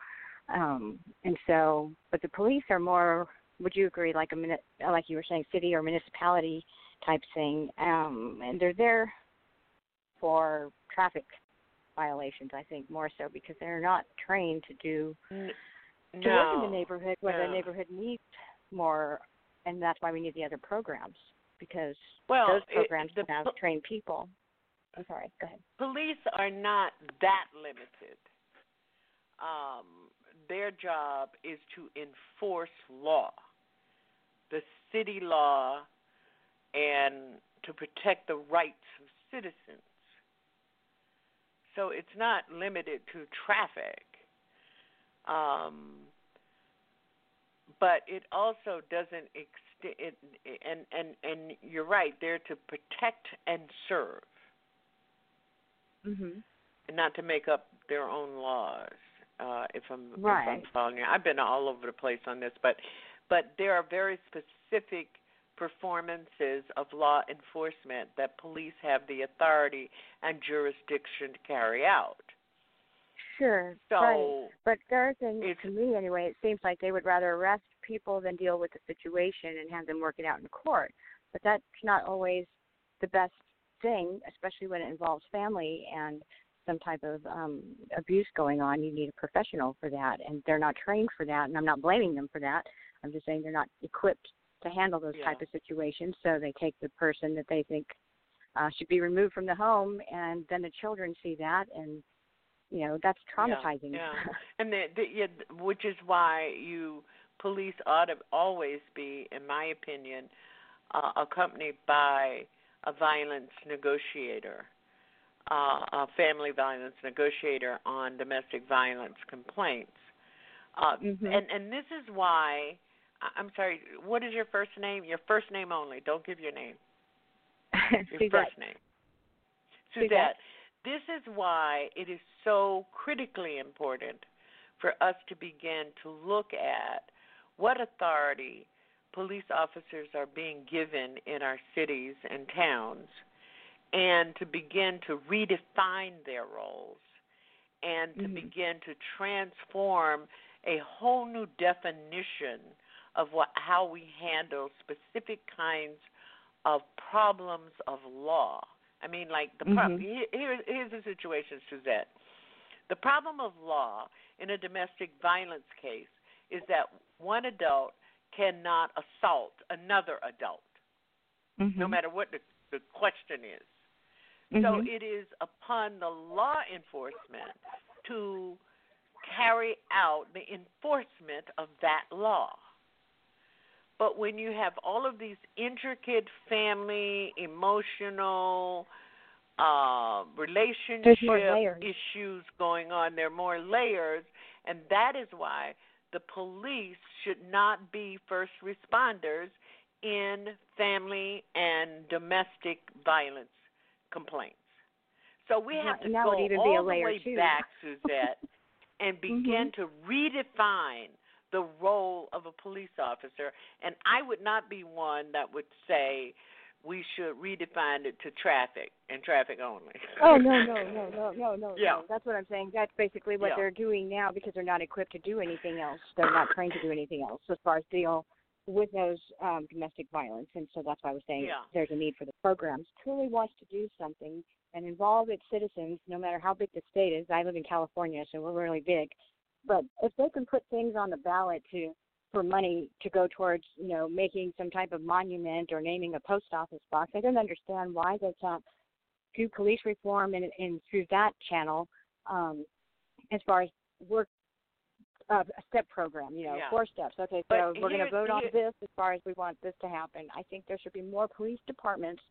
Um, and so, but the police are more would you agree like a like you were saying city or municipality type thing um and they're there for traffic violations i think more so because they're not trained to do no. to work in the neighborhood where no. the neighborhood needs more and that's why we need the other programs because well, those programs it, can have trained people i'm sorry go ahead police are not that limited um, their job is to enforce law, the city law, and to protect the rights of citizens. So it's not limited to traffic. Um, but it also doesn't extend. It, and and and you're right. They're to protect and serve, Mhm. and not to make up their own laws. Uh, if I'm if I'm following you, I've been all over the place on this, but but there are very specific performances of law enforcement that police have the authority and jurisdiction to carry out. Sure. So right. But Garrison, to me anyway, it seems like they would rather arrest people than deal with the situation and have them work it out in court. But that's not always the best thing, especially when it involves family and some type of um abuse going on. You need a professional for that, and they're not trained for that. And I'm not blaming them for that. I'm just saying they're not equipped to handle those Yeah. type of situations. So they take the person that they think uh, should be removed from the home, and then the children see that and you know that's traumatizing. Yeah, yeah. and the, the, yeah, which is why you police ought to always be, in my opinion, uh, accompanied by a violence negotiator, uh, a family violence negotiator on domestic violence complaints. Uh, Mhm. And and this is why. I- I'm sorry. What is your first name? Your first name only. Don't give your name. Your first name. Suzette. Suzette. This is why it is so critically important for us to begin to look at what authority police officers are being given in our cities and towns and to begin to redefine their roles and to Mhm. begin to transform a whole new definition of what how we handle specific kinds of problems of law. I mean, like the problem. Mhm. Here, here's the situation, Suzette. The problem of law in a domestic violence case is that one adult cannot assault another adult, Mhm. no matter what the, the question is. So Mhm. it is upon the law enforcement to carry out the enforcement of that law. But when you have all of these intricate family, emotional, uh, relationship issues going on, there are more layers, and that is why the police should not be first responders in family and domestic violence complaints. So we have to go all the way too. back, Suzette, and begin to redefine the role of a police officer. And I would not be one that would say we should redefine it to traffic and traffic only. Oh no no no no no no Yeah. no. That's what I'm saying. That's basically what Yeah. they're doing now because they're not equipped to do anything else. They're not trained to do anything else as far as deal with those um, domestic violence. And so that's why I was saying Yeah. there's a need for the programs. Truly wants to do something and involve its citizens, no matter how big the state is. I live in California, so we're really big. But if they can put things on the ballot to for money to go towards, you know, making some type of monument or naming a post office box, I don't understand why they can't do police reform and, and through that channel, um, as far as work uh, a step program, you know, Yeah. four steps. Okay, But so we're going to vote on this as far as we want this to happen. I think there should be more police departments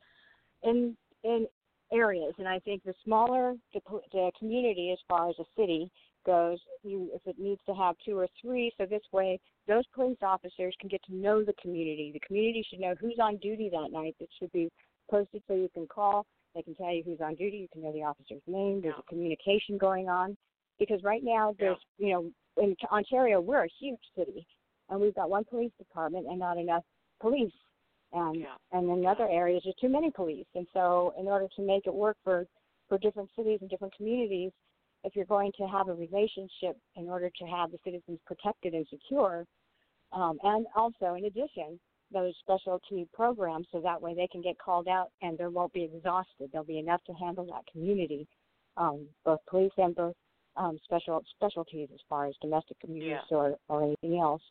in in areas, and I think the smaller the, the community, as far as a city goes, you if it needs to have two or three, so this way those police officers can get to know the community. The community should know who's on duty that night. It should be posted so you can call. They can tell you who's on duty. You can know the officer's name. There's Yeah. a communication going on because right now there's you know in Ontario we're a huge city and we've got one police department and not enough police and Yeah. and in other areas there's too many police and so in order to make it work for for different cities and different communities if you're going to have a relationship in order to have the citizens protected and secure um, and also in addition those specialty programs so that way they can get called out and they won't be exhausted there'll be enough to handle that community um, both police and both um, special specialties as far as domestic abuse Yeah. or or anything else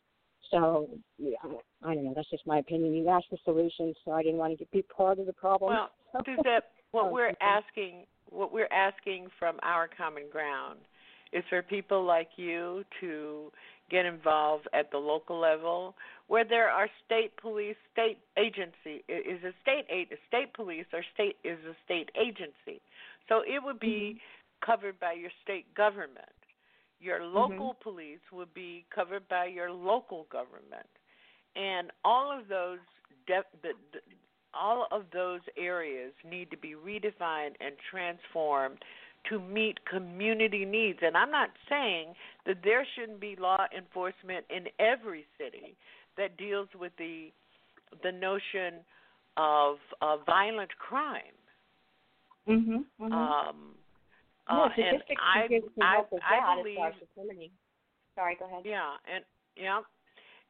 so yeah, I don't know. That's just my opinion. You asked for solutions, so I didn't want to be part of the problem. Well, Suzette, what Oh, we're asking, what we're asking from our common ground, is for people like you to get involved at the local level where there are state police state agency is a state a state police or state is a state agency so it would be mm-hmm. covered by your state government your mm-hmm. local mm-hmm. police would be covered by your local government and all of those de- the, the, all of those areas need to be redefined and transformed to meet community needs. And I'm not saying that there shouldn't be law enforcement in every city that deals with the the notion of uh, violent crime. Mhm. mm-hmm. Um, no, uh, and I, I, I believe. Sorry, go ahead. Yeah, and yeah,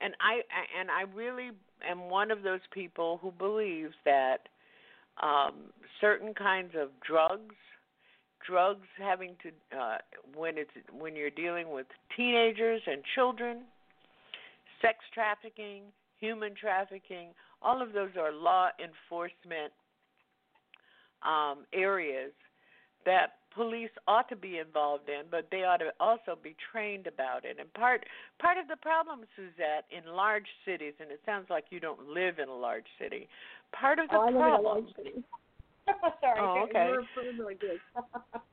and I and I really am one of those people who believes that um, certain kinds of drugs drugs having to uh, when it's when you're dealing with teenagers and children, sex trafficking, human trafficking, all of those are law enforcement um, areas that police ought to be involved in, but they ought to also be trained about it. And part part of the problem, Suzette, in large cities, and it sounds like you don't live in a large city. Part of the oh, problem. Sorry. Oh, okay. We're really good.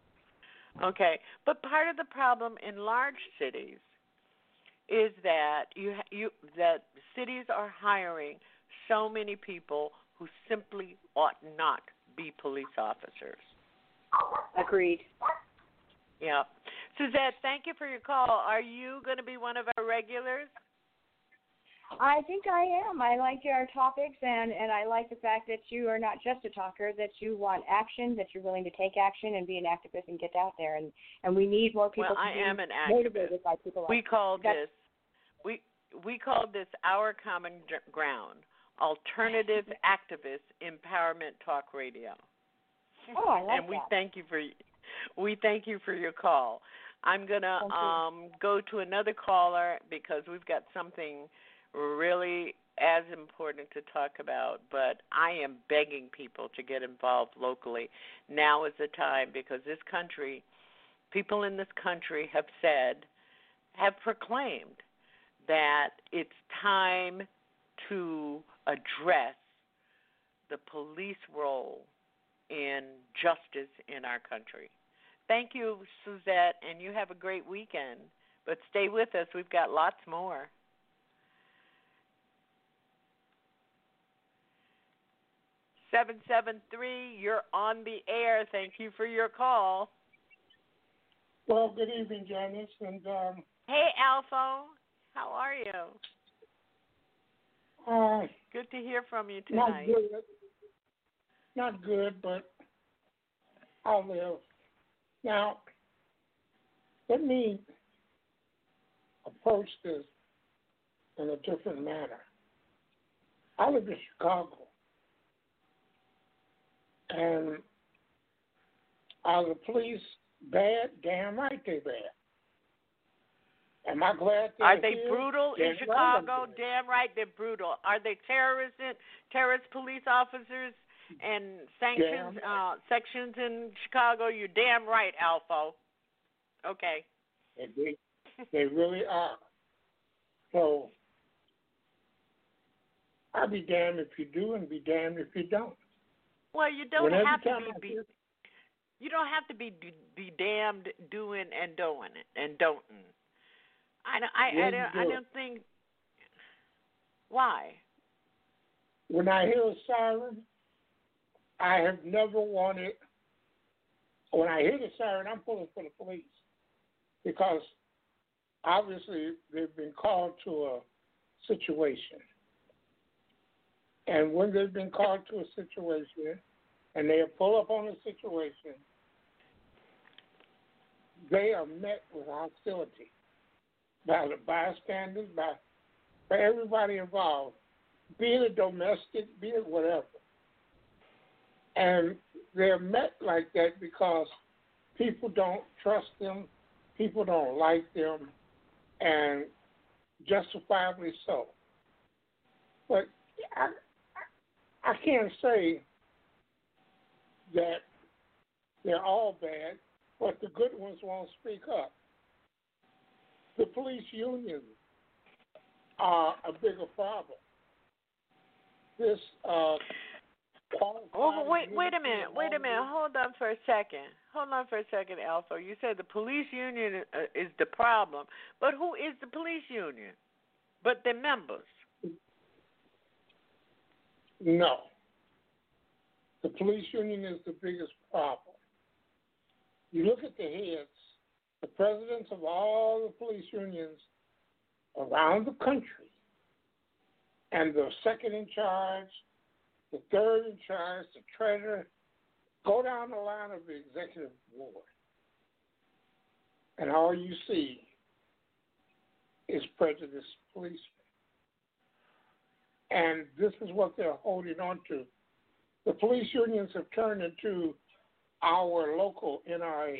okay, but part of the problem in large cities is that you you that cities are hiring so many people who simply ought not be police officers. Agreed. Yeah. Suzette, thank you for your call. Are you going to be one of our regulars? I think I am. I like your topics, and and I like the fact that you are not just a talker. That you want action. That you're willing to take action and be an activist and get out there. And and we need more people. Well, I am an activist. By people like we called this. We we called this our common ground. Alternative activist empowerment talk radio. Oh, I like And we that. thank you for we thank you for your call. I'm gonna um go to another caller because we've got something really as important to talk about, but I am begging people to get involved locally. Now is the time because this country, people in this country have said, have proclaimed that it's time to address the police role in justice in our country. Thank you, Suzette, and you have a great weekend. But stay with us, we've got lots more. 773, you're on the air. Thank you for your call. Well, good evening, Janice. And um, hey, Alpha, how are you? Uh, good to hear from you tonight. Not good. Not good, but I'll live. Now, let me approach this in a different manner. I live in Chicago. And are the police bad? Damn right they're bad. Am I glad they're Are they here? brutal Damn in Chicago? Right Damn right they're brutal. Are they terrorist terrorist police officers and sanctions uh, sections in Chicago? You're damn right, Alpha. Okay. And they they really are. So I'll be damned if you do and be damned if you don't. Well, you don't Whenever have to be, be you don't have to be be damned doing and doing it and don't. I don't. I, I When don't. you I don't think. Why? When I hear a siren, I have never wanted. When I hear the siren, I'm pulling for the police because obviously they've been called to a situation. And when they've been called to a situation and they pull up on a situation, they are met with hostility by the bystanders, by, by everybody involved, be it a domestic, be it whatever. And they're met like that because people don't trust them, people don't like them, and justifiably so. But I, I can't say that they're all bad, but the good ones won't speak up. the police unions are a bigger problem. This uh, Oh, wait, wait a minute, wait a minute. Hold on for a second. Hold on for a second, Alpha. You said the police union uh, is the problem, but who is the police union? But the members. No. The police union is the biggest problem. You look at the heads, the presidents of all the police unions around the country, and the second in charge, the third in charge, the treasurer, go down the line of the executive board, and all you see is prejudiced policemen. And this is what they're holding on to. The police unions have turned into our local NRA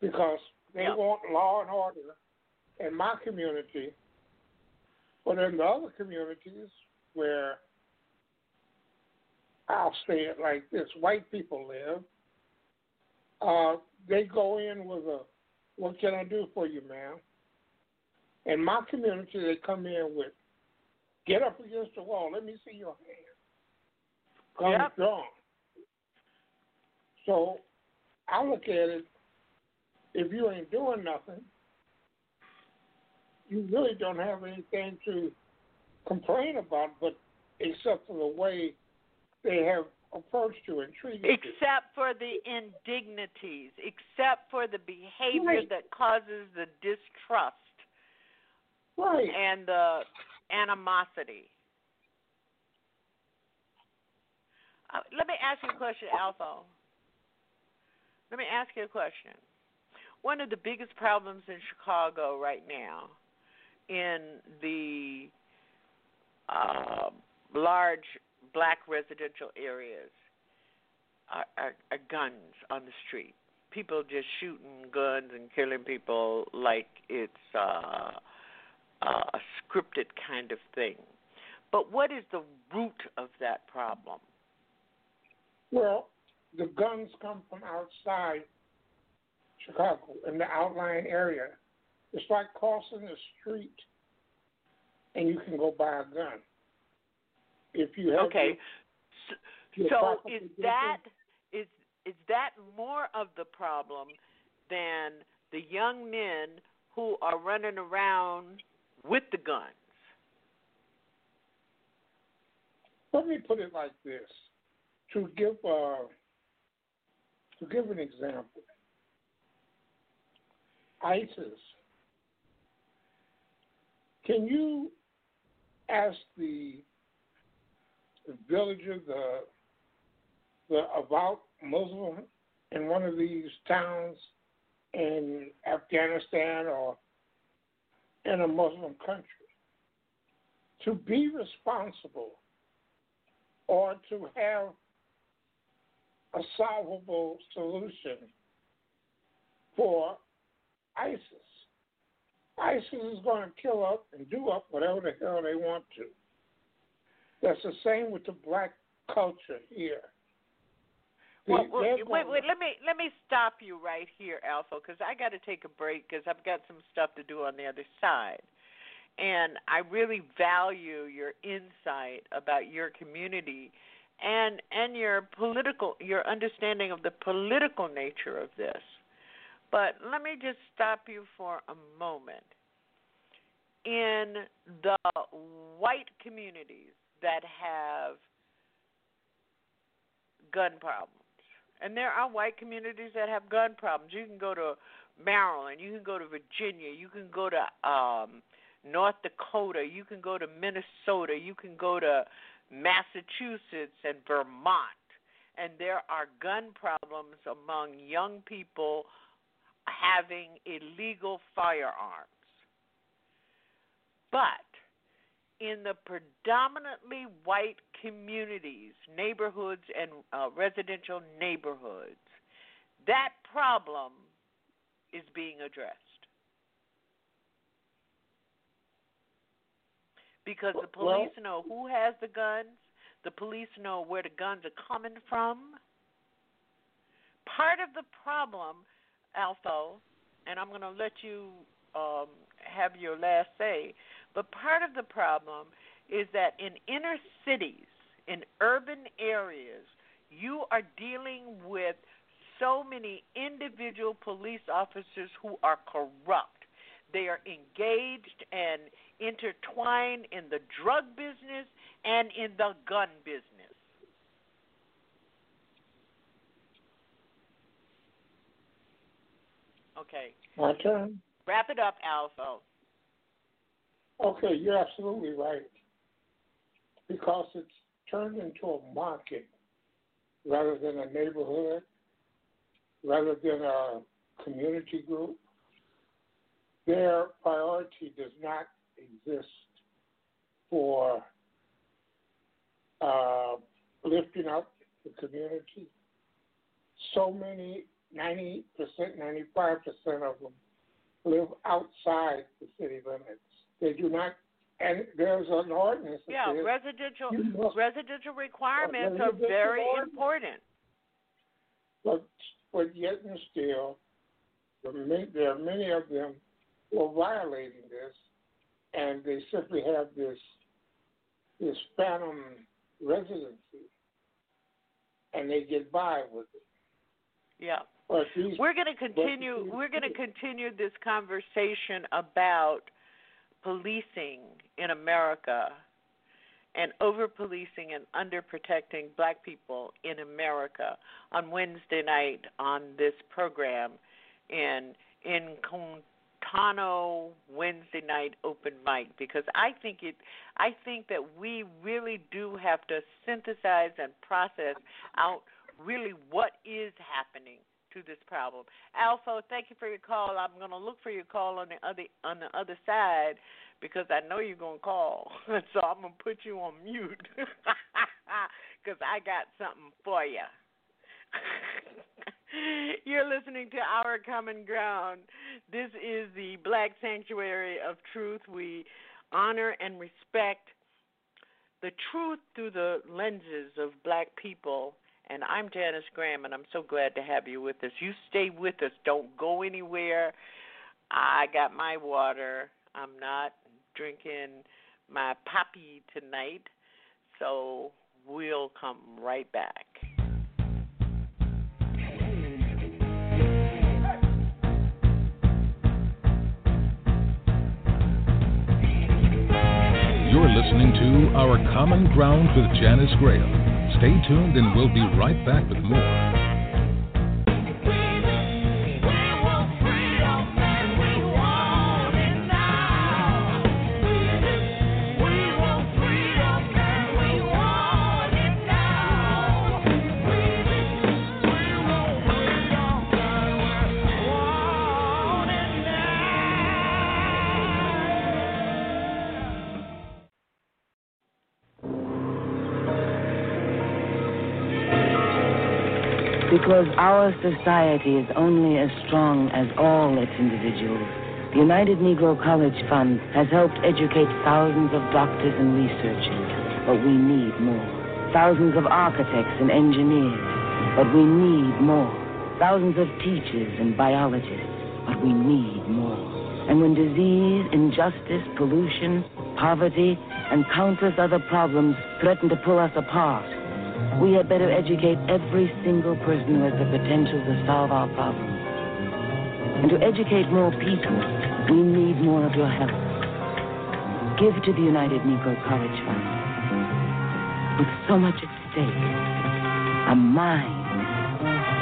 because they want law and order in my community, but in the other communities where I'll say it like this: white people live. Uh, they go in with a, "What can I do for you, ma'am?" In my community, they come in with, "Get up against the wall. Let me see your hand." Come yep. So I look at it: if you ain't doing nothing, you really don't have anything to complain about, but except for the way they have approached you and treated you. Except for the indignities, except for the behavior Right. that causes the distrust Right. and the animosity. Uh, let me ask you a question, Alpha. Let me ask you a question. One of the biggest problems in Chicago right now, in the uh, large black residential areas, are, are, are guns on the street. People just shooting guns and killing people like it's uh, a scripted kind of thing. But what is the root of that problem? Well, the guns come from outside Chicago in the outlying area. It's like crossing the street and you can go buy a gun. If you have Okay. your- your So is that is is that more of the problem than the young men who are running around with the guns? Let me put it like this: to give uh, to give an example, ISIS. Can you ask the, the villager, the uh, the about Muslim in one of these towns in Afghanistan or in a Muslim country to be responsible or to have a solvable solution for ISIS. ISIS is going to kill up and do up whatever the hell they want to. That's the same with the black culture here. Well, well, wait, wait, let me let me stop you right here, Alpha, because I got to take a break because I've got some stuff to do on the other side, and I really value your insight about your community and and your political your understanding of the political nature of this. But let me just stop you for a moment. In the white communities that have gun problems, and there are white communities that have gun problems. You can go to Maryland, you can go to Virginia, you can go to um North Dakota, you can go to Minnesota, you can go to Massachusetts and Vermont. And there are gun problems among young people having illegal firearms. But in the predominantly white communities, neighborhoods, and uh, residential neighborhoods, that problem is being addressed. Because the Well- police know who has the guns, the police know where the guns are coming from. Part of the problem, Alpha, and I'm going to let you um, have your last say. But part of the problem is that in inner cities, in urban areas, you are dealing with so many individual police officers who are corrupt. They are engaged and intertwined in the drug business and in the gun business. Okay. My turn. Wrap it up, Alpha. Okay, you're absolutely right. Because it's turned into a market rather than a neighborhood, rather than a community group. Their priority does not exist for uh, lifting up the community. So many, 90%, 95% of them live outside the city limits. They do not, and there's an ordinance. Yeah, says residential must, residential requirements residential are very ordinance. important. But, but yet and still, there are many of them who are violating this, and they simply have this this phantom residency, and they get by with it. Yeah. We're going to continue. We're going to continue this conversation about policing in America and over policing and under protecting black people in America on Wednesday night on this program in in Contano Wednesday night open mic because I think it I think that we really do have to synthesize and process out really what is happening to this problem. Alpha, thank you for your call. I'm to look for your call on the other on the other side because I know you're to call. so I'm to put you on mute because I got something for you. You're listening to Our Common Ground. This is the Black Sanctuary of Truth. We honor and respect the truth through the lenses of black people. And I'm Janice Graham, and I'm so glad to have you with us. You stay with us. Don't go anywhere. I got my water. I'm not drinking my poppy tonight. So we'll come right back. Listening to Our Common Ground with Janice Graham. Stay tuned and we'll be right back with more. Because our society is only as strong as all its individuals. The United Negro College Fund has helped educate thousands of doctors and researchers, but we need more. Thousands of architects and engineers, but we need more. Thousands of teachers and biologists, but we need more. And when disease, injustice, pollution, poverty, and countless other problems threaten to pull us apart, we had better educate every single person who has the potential to solve our problems. And to educate more people, we need more of your help. Give to the United Negro College Fund. With so much at stake, a mind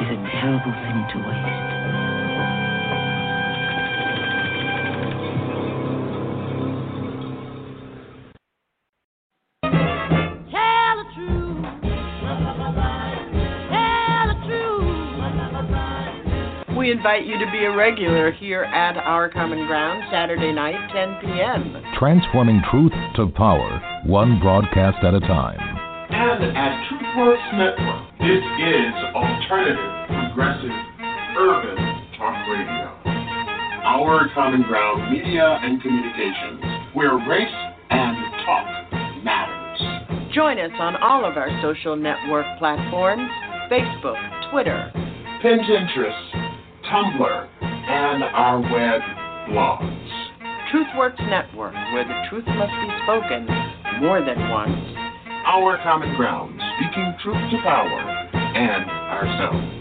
is a terrible thing to waste. Invite you to be a regular here at Our Common Ground Saturday night, 10 p.m. Transforming truth to power, one broadcast at a time. And at TruthWorks Network, this is alternative, progressive, urban talk radio. Our Common Ground Media and Communications, where race and talk matters. Join us on all of our social network platforms Facebook, Twitter, Pinterest, Tumblr, and our web blogs. TruthWorks Network, where the truth must be spoken more than once. Our Common Ground, speaking truth to power and ourselves.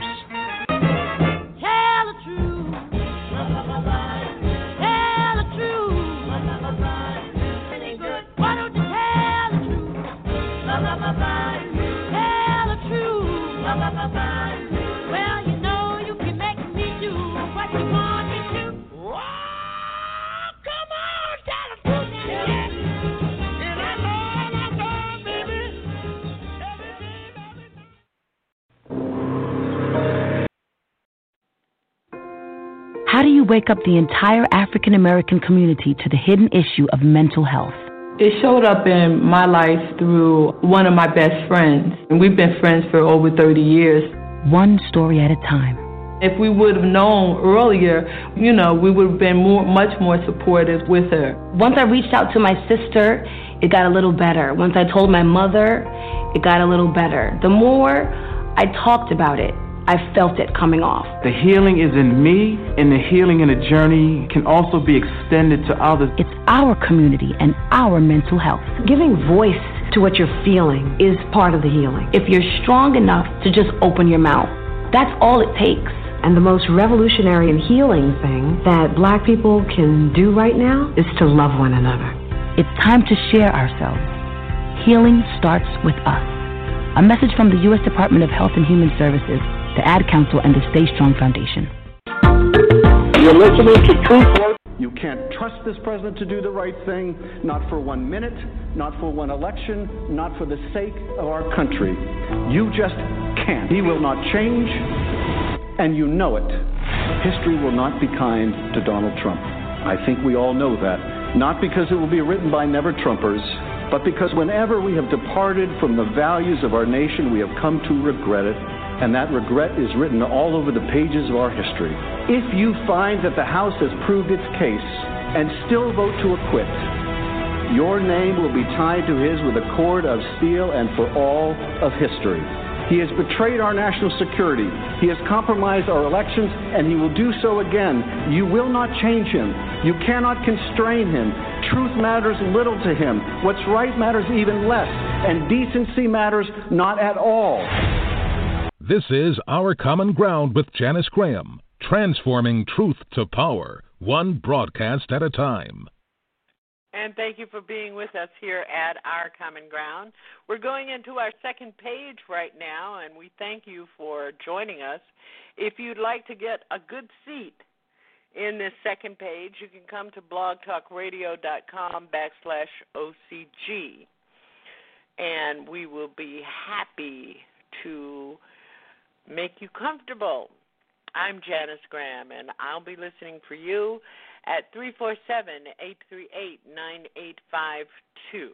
Wake up the entire African American community to the hidden issue of mental health? It showed up in my life through one of my best friends. And we've been friends for over 30 years. One story at a time. If we would have known earlier, you know, we would have been more, much more supportive with her. Once I reached out to my sister, it got a little better. Once I told my mother, it got a little better. The more I talked about it, I felt it coming off. The healing is in me, and the healing in the journey can also be extended to others. It's our community and our mental health. Giving voice to what you're feeling is part of the healing. If you're strong enough to just open your mouth, that's all it takes. And the most revolutionary and healing thing that black people can do right now is to love one another. It's time to share ourselves. Healing starts with us. A message from the U.S. Department of Health and Human Services, the Ad Council, and the Stay Strong Foundation. You're listening to Truth You can't trust this president to do the right thing, not for one minute, not for one election, not for the sake of our country. You just can't. He will not change, and you know it. History will not be kind to Donald Trump. I think we all know that. Not because it will be written by never Trumpers, but because whenever we have departed from the values of our nation, we have come to regret it and that regret is written all over the pages of our history. If you find that the House has proved its case and still vote to acquit, your name will be tied to his with a cord of steel and for all of history. He has betrayed our national security. He has compromised our elections, and he will do so again. You will not change him. You cannot constrain him. Truth matters little to him. What's right matters even less, and decency matters not at all. This is Our Common Ground with Janice Graham, transforming truth to power, one broadcast at a time. And thank you for being with us here at Our Common Ground. We're going into our second page right now, and we thank you for joining us. If you'd like to get a good seat in this second page, you can come to blogtalkradio.com backslash OCG, and we will be happy to make you comfortable. I'm Janice Graham, and I'll be listening for you at 347 838 9852.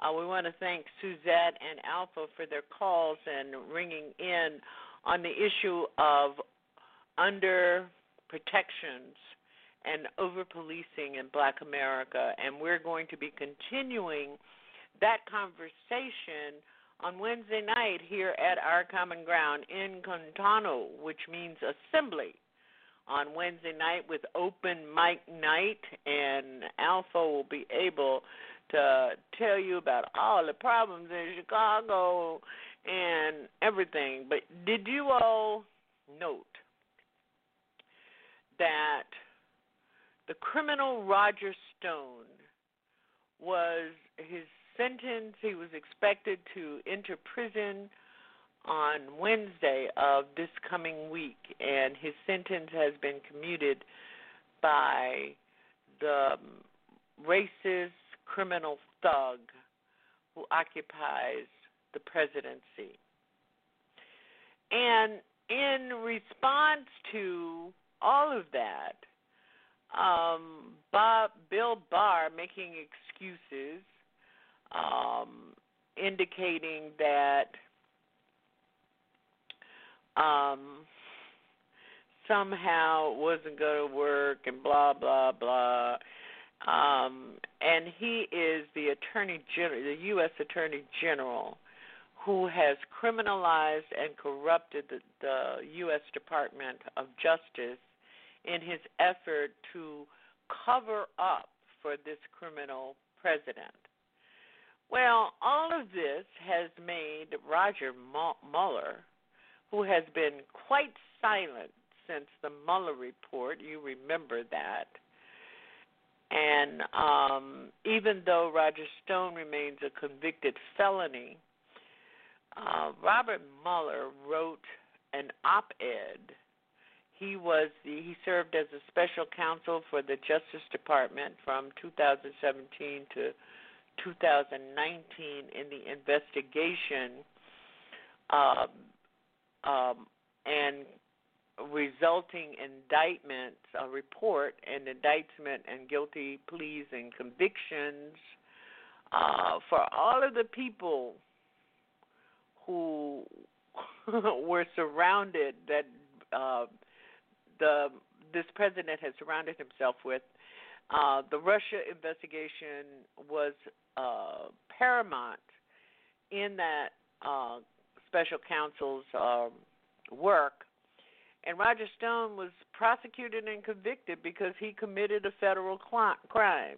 Uh, we want to thank Suzette and Alpha for their calls and ringing in on the issue of under protections and over policing in black America. And we're going to be continuing that conversation on Wednesday night here at our common ground in Contano, which means assembly. On Wednesday night with open mic night, and Alpha will be able to tell you about all the problems in Chicago and everything. But did you all note that the criminal Roger Stone was his sentence. He was expected to enter prison on Wednesday of this coming week, and his sentence has been commuted by the racist criminal thug who occupies the presidency. And in response to all of that, um, Bob, Bill Barr making excuses um, indicating that um, somehow it wasn't going to work and blah blah blah. Um, and he is the attorney general, the U.S. Attorney General, who has criminalized and corrupted the, the U.S. Department of Justice in his effort to cover up for this criminal president. Well, all of this has made Roger Mueller, who has been quite silent since the Mueller report, you remember that. And um, even though Roger Stone remains a convicted felony, uh, Robert Mueller wrote an op-ed. He was the, he served as a special counsel for the Justice Department from 2017 to 2019 in the investigation um, um, and resulting indictment, a report, and indictment and guilty pleas and convictions uh, for all of the people who were surrounded that uh, the this president has surrounded himself with. Uh, the Russia investigation was uh, paramount in that uh, special counsel's um, work and Roger Stone was prosecuted and convicted because he committed a federal crime.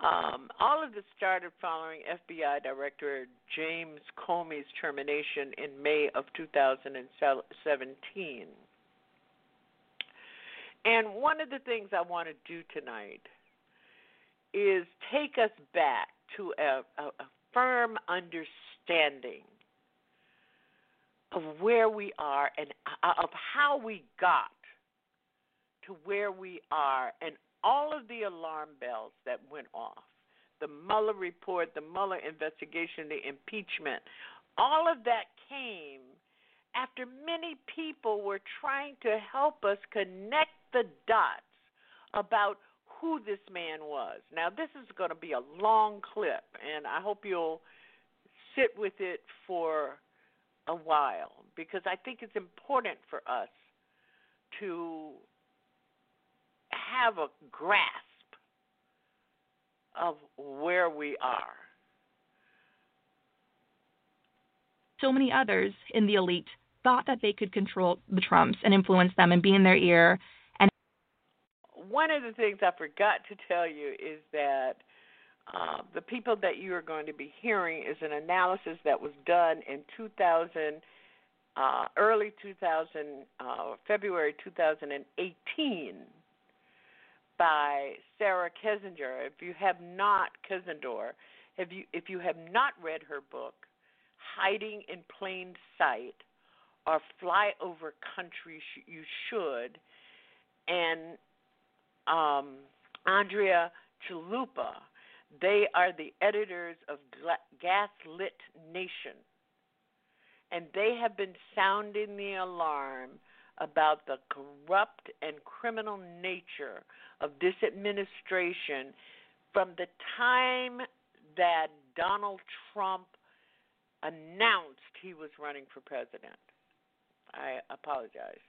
Um, all of this started following FBI Director James Comey's termination in May of 2017. And one of the things I want to do tonight is take us back to a, a, a firm understanding of where we are and of how we got to where we are and all of the alarm bells that went off the Mueller report, the Mueller investigation, the impeachment all of that came after many people were trying to help us connect the dots about who this man was. Now, this is going to be a long clip, and I hope you'll sit with it for a while because I think it's important for us to have a grasp of where we are. So many others in the elite thought that they could control the Trumps and influence them and be in their ear. One of the things I forgot to tell you is that uh, the people that you are going to be hearing is an analysis that was done in 2000, uh, early 2000, uh, February 2018, by Sarah Kendzior. If you have not Kendzior, have you if you have not read her book, Hiding in Plain Sight, or Flyover Country, you should, and um, Andrea Chalupa they are the editors of Gaslit Nation. And they have been sounding the alarm about the corrupt and criminal nature of this administration from the time that Donald Trump announced he was running for president. I apologize.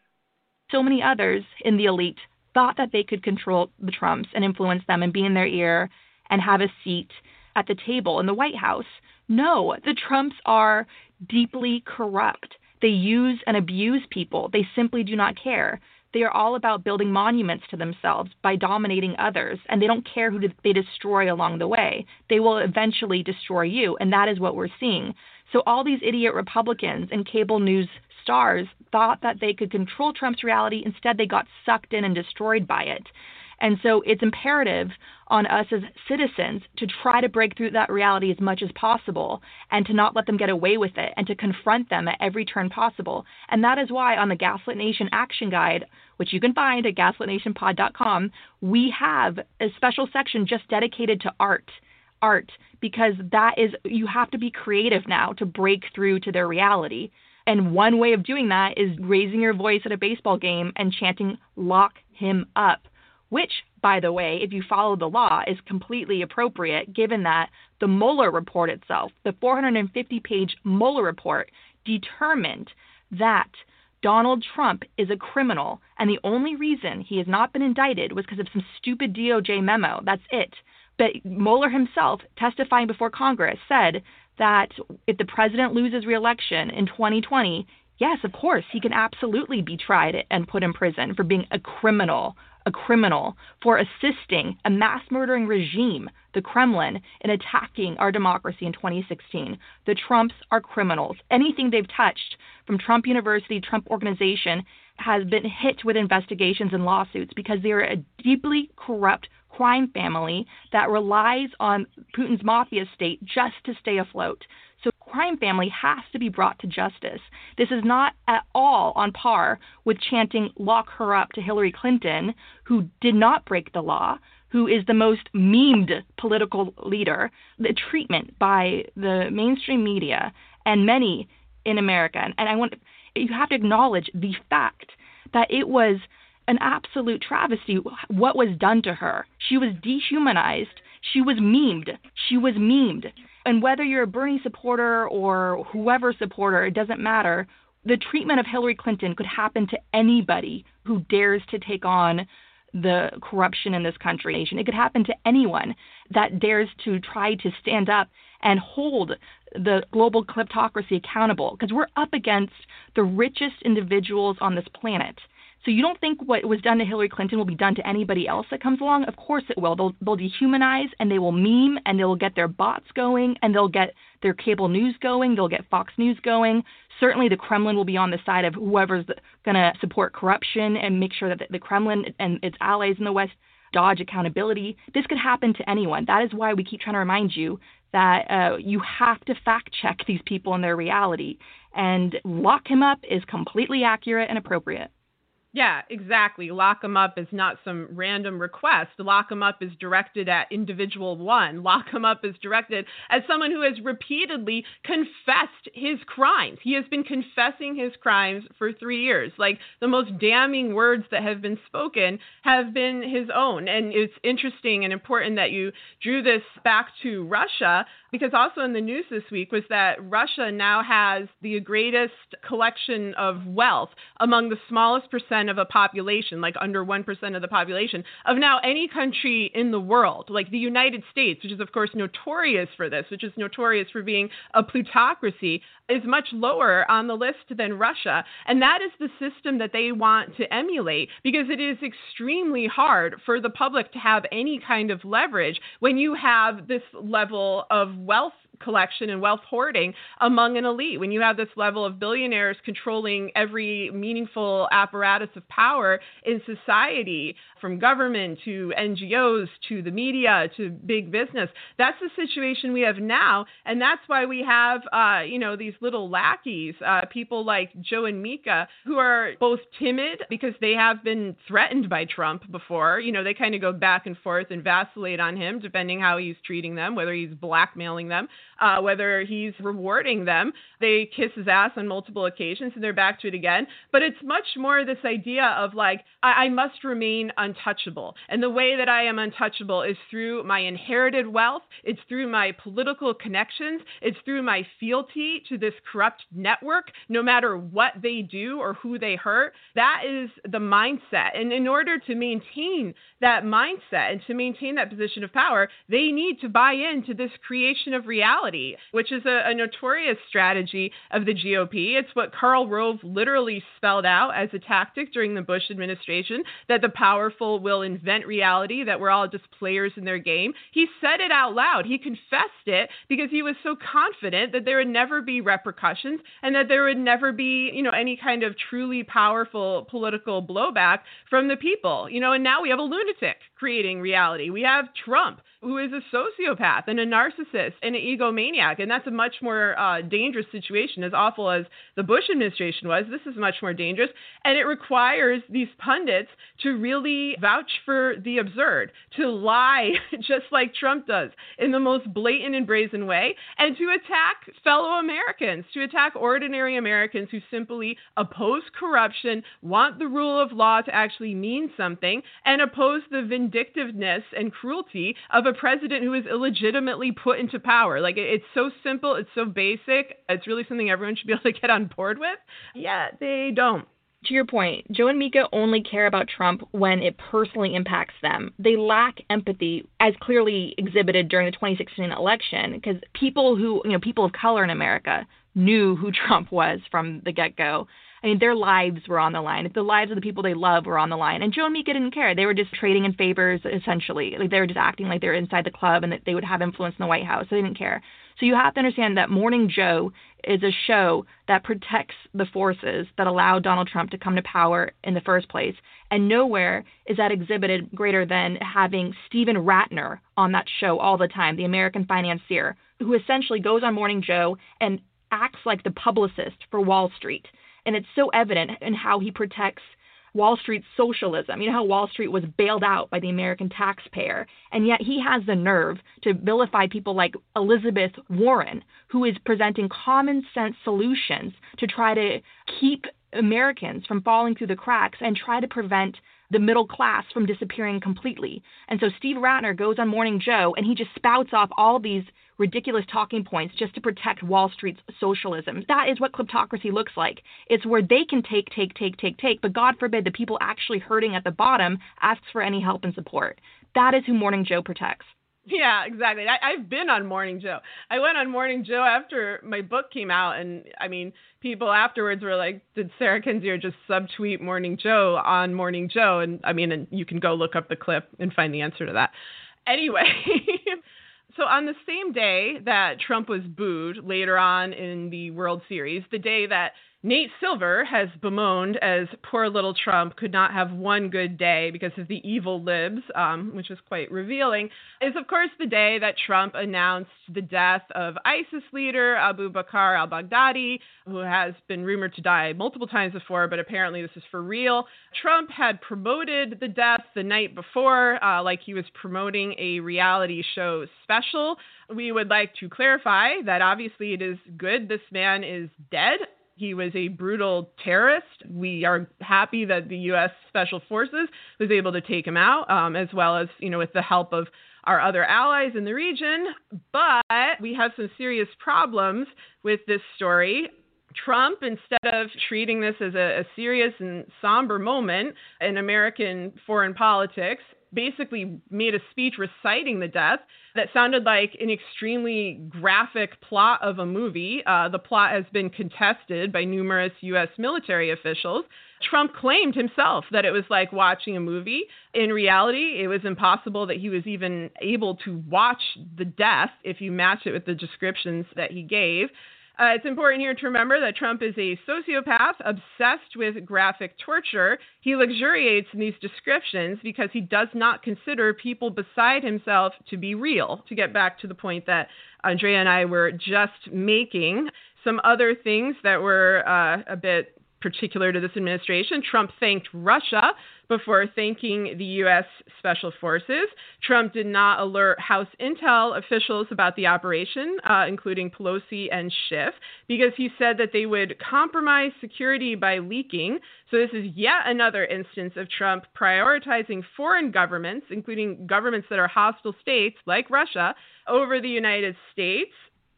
So many others in the elite thought that they could control the Trumps and influence them and be in their ear and have a seat at the table in the White House. No, the Trumps are deeply corrupt. They use and abuse people. They simply do not care. They are all about building monuments to themselves by dominating others, and they don't care who they destroy along the way. They will eventually destroy you, and that is what we're seeing. So, all these idiot Republicans and cable news stars thought that they could control Trump's reality. Instead, they got sucked in and destroyed by it. And so it's imperative on us as citizens to try to break through that reality as much as possible and to not let them get away with it and to confront them at every turn possible. And that is why on the Gaslit Nation Action Guide, which you can find at gaslitnationpod.com, we have a special section just dedicated to art art because that is you have to be creative now to break through to their reality. And one way of doing that is raising your voice at a baseball game and chanting lock him up which, by the way, if you follow the law, is completely appropriate given that the Mueller report itself, the 450 page Mueller report, determined that Donald Trump is a criminal, and the only reason he has not been indicted was because of some stupid DOJ memo. That's it. But Mueller himself, testifying before Congress, said that if the president loses reelection in 2020, Yes, of course, he can absolutely be tried and put in prison for being a criminal, a criminal, for assisting a mass murdering regime, the Kremlin, in attacking our democracy in 2016. The Trumps are criminals. Anything they've touched from Trump University, Trump Organization, has been hit with investigations and lawsuits because they are a deeply corrupt crime family that relies on Putin's mafia state just to stay afloat. So, crime family has to be brought to justice. This is not at all on par with chanting lock her up to Hillary Clinton, who did not break the law, who is the most memed political leader. The treatment by the mainstream media and many in America, and I want you have to acknowledge the fact that it was an absolute travesty what was done to her. She was dehumanized. She was memed. She was memed. And whether you're a Bernie supporter or whoever supporter, it doesn't matter. The treatment of Hillary Clinton could happen to anybody who dares to take on the corruption in this country. It could happen to anyone that dares to try to stand up and hold the global kleptocracy accountable because we're up against the richest individuals on this planet. So you don't think what was done to Hillary Clinton will be done to anybody else that comes along? Of course it will. They'll they'll dehumanize and they will meme and they'll get their bots going and they'll get their cable news going. They'll get Fox News going. Certainly the Kremlin will be on the side of whoever's going to support corruption and make sure that the Kremlin and its allies in the West dodge accountability. This could happen to anyone. That is why we keep trying to remind you that uh, you have to fact check these people and their reality. And lock him up is completely accurate and appropriate. Yeah, exactly. Lock them up is not some random request. Lock them up is directed at individual one. Lock them up is directed at someone who has repeatedly confessed his crimes. He has been confessing his crimes for three years. Like the most damning words that have been spoken have been his own. And it's interesting and important that you drew this back to Russia because also in the news this week was that Russia now has the greatest collection of wealth among the smallest percent of a population, like under 1% of the population, of now any country in the world, like the United States, which is, of course, notorious for this, which is notorious for being a plutocracy, is much lower on the list than Russia. And that is the system that they want to emulate because it is extremely hard for the public to have any kind of leverage when you have this level of wealth collection and wealth hoarding among an elite. When you have this level of billionaires controlling every meaningful apparatus of power in society, from government to NGOs to the media to big business, that's the situation we have now, and that's why we have, uh, you know, these little lackeys, uh, people like Joe and Mika, who are both timid because they have been threatened by Trump before. You know, they kind of go back and forth and vacillate on him depending how he's treating them, whether he's blackmailing them uh, whether he's rewarding them. They kiss his ass on multiple occasions and they're back to it again. But it's much more this idea of like, I, I must remain untouchable. And the way that I am untouchable is through my inherited wealth, it's through my political connections, it's through my fealty to this corrupt network, no matter what they do or who they hurt. That is the mindset. And in order to maintain that mindset and to maintain that position of power, they need to buy into this creation of reality which is a, a notorious strategy of the GOP. It's what Karl Rove literally spelled out as a tactic during the Bush administration that the powerful will invent reality, that we're all just players in their game. He said it out loud. He confessed it because he was so confident that there would never be repercussions and that there would never be, you know, any kind of truly powerful political blowback from the people. You know, and now we have a lunatic creating reality. We have Trump who is a sociopath and a narcissist and an egomaniac. And that's a much more uh, dangerous situation. As awful as the Bush administration was, this is much more dangerous. And it requires these pundits to really vouch for the absurd, to lie just like Trump does in the most blatant and brazen way, and to attack fellow Americans, to attack ordinary Americans who simply oppose corruption, want the rule of law to actually mean something, and oppose the vindictiveness and cruelty of a president who is illegitimately put into power. Like it's so simple, it's so basic, it's really something everyone should be able to get on board with. Yeah, they don't. To your point, Joe and Mika only care about Trump when it personally impacts them. They lack empathy, as clearly exhibited during the 2016 election, because people who, you know, people of color in America knew who Trump was from the get go. I mean, their lives were on the line. The lives of the people they love were on the line. And Joe and Mika didn't care. They were just trading in favors, essentially. Like they were just acting like they were inside the club and that they would have influence in the White House. So they didn't care. So you have to understand that Morning Joe is a show that protects the forces that allowed Donald Trump to come to power in the first place. And nowhere is that exhibited greater than having Steven Rattner on that show all the time, the American financier, who essentially goes on Morning Joe and acts like the publicist for Wall Street. And it's so evident in how he protects Wall Street socialism. You know how Wall Street was bailed out by the American taxpayer, and yet he has the nerve to vilify people like Elizabeth Warren, who is presenting common sense solutions to try to keep Americans from falling through the cracks and try to prevent the middle class from disappearing completely. And so Steve Rattner goes on Morning Joe and he just spouts off all these ridiculous talking points just to protect Wall Street's socialism. That is what kleptocracy looks like. It's where they can take, take, take, take, take, but God forbid the people actually hurting at the bottom asks for any help and support. That is who Morning Joe protects. Yeah, exactly. I, I've been on Morning Joe. I went on Morning Joe after my book came out, and I mean, people afterwards were like, "Did Sarah Kendzior just subtweet Morning Joe on Morning Joe?" And I mean, and you can go look up the clip and find the answer to that. Anyway, so on the same day that Trump was booed later on in the World Series, the day that Nate Silver has bemoaned as poor little Trump could not have one good day because of the evil libs, um, which is quite revealing, is of course the day that Trump announced the death of ISIS leader Abu Bakr al Baghdadi, who has been rumored to die multiple times before, but apparently this is for real. Trump had promoted the death the night before, uh, like he was promoting a reality show special. We would like to clarify that obviously it is good this man is dead. He was a brutal terrorist. We are happy that the U.S. Special Forces was able to take him out, um, as well as you know with the help of our other allies in the region. But we have some serious problems with this story. Trump, instead of treating this as a, a serious and somber moment in American foreign politics, basically made a speech reciting the death that sounded like an extremely graphic plot of a movie. Uh, the plot has been contested by numerous U.S. military officials. Trump claimed himself that it was like watching a movie. In reality, it was impossible that he was even able to watch the death if you match it with the descriptions that he gave. Uh, it's important here to remember that Trump is a sociopath obsessed with graphic torture. He luxuriates in these descriptions because he does not consider people beside himself to be real. To get back to the point that Andrea and I were just making, some other things that were uh, a bit particular to this administration. Trump thanked Russia before thanking the U.S. Special Forces. Trump did not alert House intel officials about the operation, uh, including Pelosi and Schiff, because he said that they would compromise security by leaking. So, this is yet another instance of Trump prioritizing foreign governments, including governments that are hostile states like Russia, over the United States.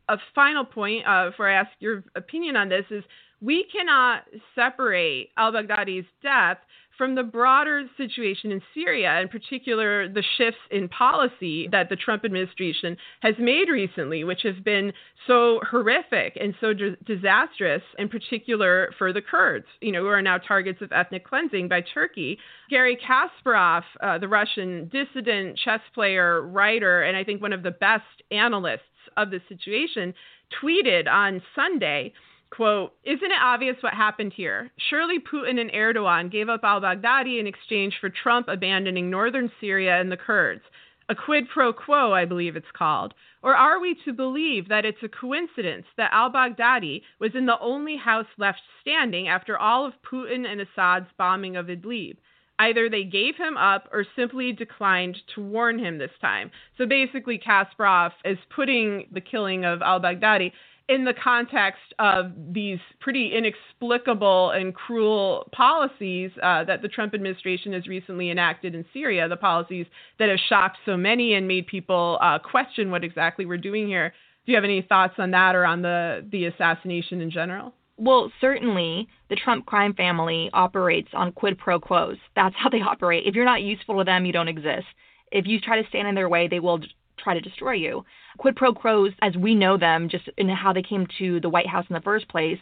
A final point uh, before I ask your opinion on this is we cannot separate al Baghdadi's death from the broader situation in Syria, in particular the shifts in policy that the Trump administration has made recently, which have been so horrific and so d- disastrous, in particular for the Kurds, you know, who are now targets of ethnic cleansing by Turkey. Garry Kasparov, uh, the Russian dissident, chess player, writer, and I think one of the best analysts of the situation, tweeted on Sunday Quote, isn't it obvious what happened here? Surely Putin and Erdogan gave up al Baghdadi in exchange for Trump abandoning northern Syria and the Kurds. A quid pro quo, I believe it's called. Or are we to believe that it's a coincidence that al Baghdadi was in the only house left standing after all of Putin and Assad's bombing of Idlib? Either they gave him up or simply declined to warn him this time. So basically, Kasparov is putting the killing of al Baghdadi in the context of these pretty inexplicable and cruel policies uh, that the Trump administration has recently enacted in Syria, the policies that have shocked so many and made people uh, question what exactly we're doing here. Do you have any thoughts on that or on the, the assassination in general? Well, certainly the Trump crime family operates on quid pro quos. That's how they operate. If you're not useful to them, you don't exist. If you try to stand in their way, they will try to destroy you. Quid pro quos, as we know them, just in how they came to the White House in the first place,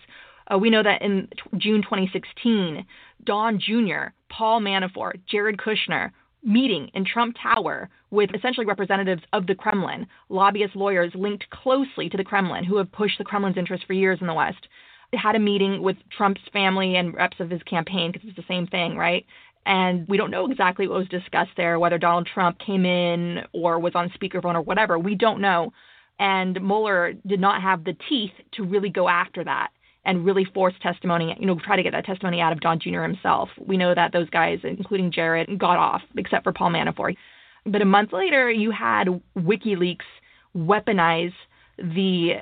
uh, we know that in t- June 2016, Don Jr., Paul Manafort, Jared Kushner, meeting in Trump Tower with essentially representatives of the Kremlin, lobbyist lawyers linked closely to the Kremlin who have pushed the Kremlin's interests for years in the West. Had a meeting with Trump's family and reps of his campaign because it's the same thing, right? And we don't know exactly what was discussed there, whether Donald Trump came in or was on speakerphone or whatever. We don't know. And Mueller did not have the teeth to really go after that and really force testimony, you know, try to get that testimony out of Don Jr. himself. We know that those guys, including Jared, got off, except for Paul Manafort. But a month later, you had WikiLeaks weaponize the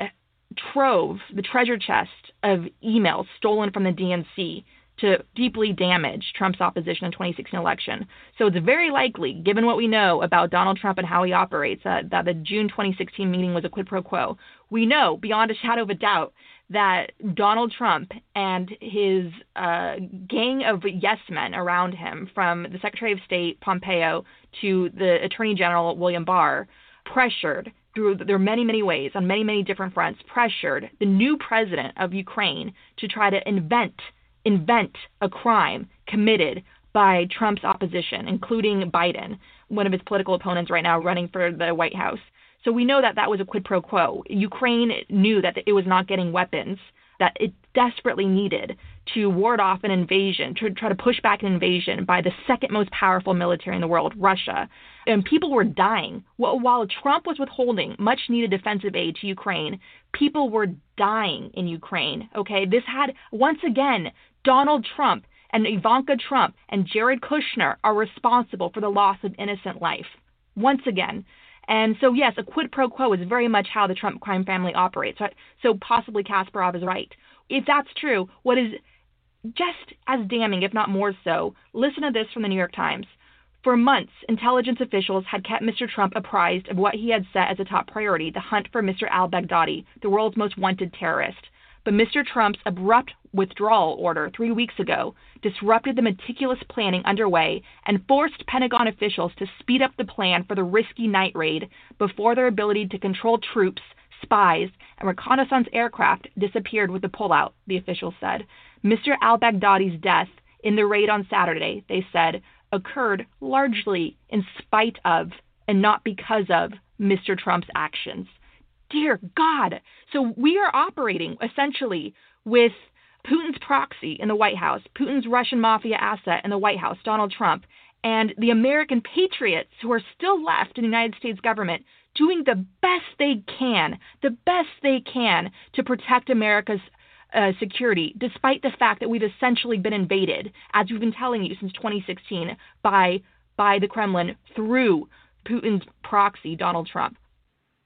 trove, the treasure chest of emails stolen from the DNC to deeply damage Trump's opposition in 2016 election. So it's very likely, given what we know about Donald Trump and how he operates, uh, that the June 2016 meeting was a quid pro quo. We know beyond a shadow of a doubt that Donald Trump and his uh, gang of yes men around him, from the Secretary of State Pompeo to the Attorney General William Barr, pressured through there are many many ways on many many different fronts pressured the new president of Ukraine to try to invent invent a crime committed by Trump's opposition, including Biden, one of his political opponents right now running for the White House. So we know that that was a quid pro quo. Ukraine knew that it was not getting weapons that it desperately needed to ward off an invasion, to try to push back an invasion by the second most powerful military in the world, Russia. And people were dying. While Trump was withholding much needed defensive aid to Ukraine, people were dying in Ukraine. Okay, this had, once again, Donald Trump and Ivanka Trump and Jared Kushner are responsible for the loss of innocent life. Once again. And so, yes, a quid pro quo is very much how the Trump crime family operates. So, possibly Kasparov is right. If that's true, what is just as damning, if not more so, listen to this from the New York Times. For months, intelligence officials had kept Mr. Trump apprised of what he had set as a top priority the hunt for Mr. al Baghdadi, the world's most wanted terrorist. But Mr. Trump's abrupt withdrawal order three weeks ago disrupted the meticulous planning underway and forced Pentagon officials to speed up the plan for the risky night raid before their ability to control troops, spies, and reconnaissance aircraft disappeared with the pullout, the officials said. Mr. al Baghdadi's death in the raid on Saturday, they said, occurred largely in spite of and not because of Mr. Trump's actions dear God. So we are operating essentially with Putin's proxy in the White House, Putin's Russian mafia asset in the White House, Donald Trump, and the American patriots who are still left in the United States government doing the best they can, the best they can to protect America's uh, security, despite the fact that we've essentially been invaded, as we've been telling you since 2016, by by the Kremlin through Putin's proxy, Donald Trump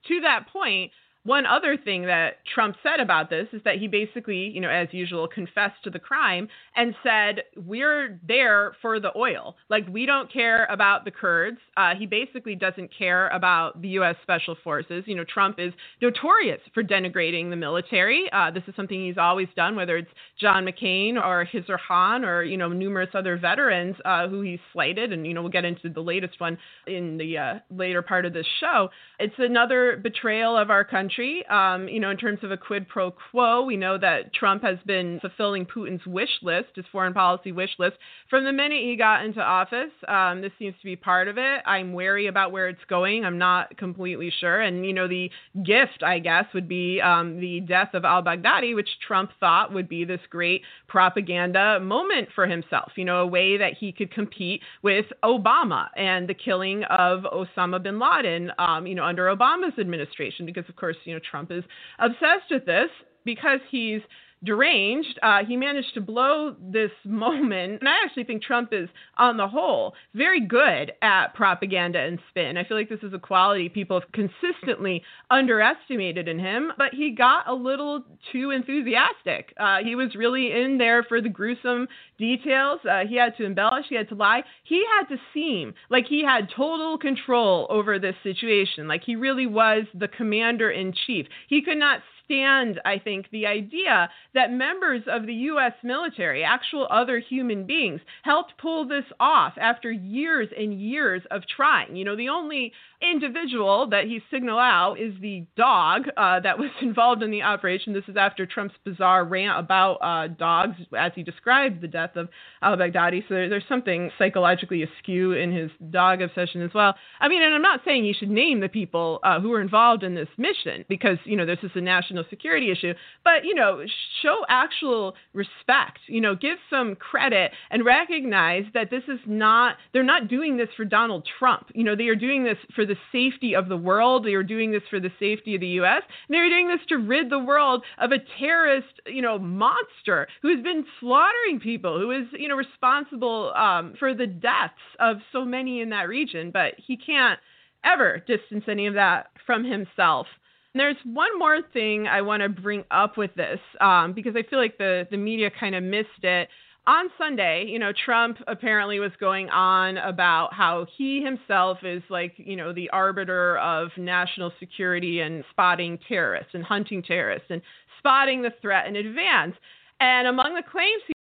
to that point, one other thing that Trump said about this is that he basically, you know, as usual, confessed to the crime and said, We're there for the oil. Like, we don't care about the Kurds. Uh, he basically doesn't care about the U.S. Special Forces. You know, Trump is notorious for denigrating the military. Uh, this is something he's always done, whether it's John McCain or Khizr Khan or, you know, numerous other veterans uh, who he's slighted. And, you know, we'll get into the latest one in the uh, later part of this show. It's another betrayal of our country country. Um, you know, in terms of a quid pro quo, we know that Trump has been fulfilling Putin's wish list, his foreign policy wish list, from the minute he got into office. Um, this seems to be part of it. I'm wary about where it's going. I'm not completely sure. And, you know, the gift, I guess, would be um, the death of al Baghdadi, which Trump thought would be this great propaganda moment for himself, you know, a way that he could compete with Obama and the killing of Osama bin Laden, um, you know, under Obama's administration, because, of course, you know, Trump is obsessed with this because he's deranged. Uh, he managed to blow this moment. And I actually think Trump is, on the whole, very good at propaganda and spin. I feel like this is a quality people have consistently underestimated in him, but he got a little too enthusiastic. Uh, he was really in there for the gruesome details. Uh, he had to embellish, he had to lie. He had to seem like he had total control over this situation, like he really was the commander in chief. He could not stand, I think, the idea that members of the U.S. military, actual other human beings, helped pull this off after years and years of trying. You know, the only individual that he signaled out is the dog uh, that was involved in the operation. This is after Trump's bizarre rant about uh, dogs as he described the death of al Baghdadi. So there, there's something psychologically askew in his dog obsession as well. I mean, and I'm not saying you should name the people uh, who were involved in this mission because, you know, this is a national security issue, but, you know, show actual respect, you know, give some credit and recognize that this is not, they're not doing this for Donald Trump. You know, they are doing this for the safety of the world. They are doing this for the safety of the U.S. And they're doing this to rid the world of a terrorist, you know, monster who has been slaughtering people, who is, you know, responsible um, for the deaths of so many in that region. But he can't ever distance any of that from himself. And there's one more thing I want to bring up with this um, because I feel like the the media kind of missed it on Sunday, you know, Trump apparently was going on about how he himself is like, you know, the arbiter of national security and spotting terrorists and hunting terrorists and spotting the threat in advance. And among the claims he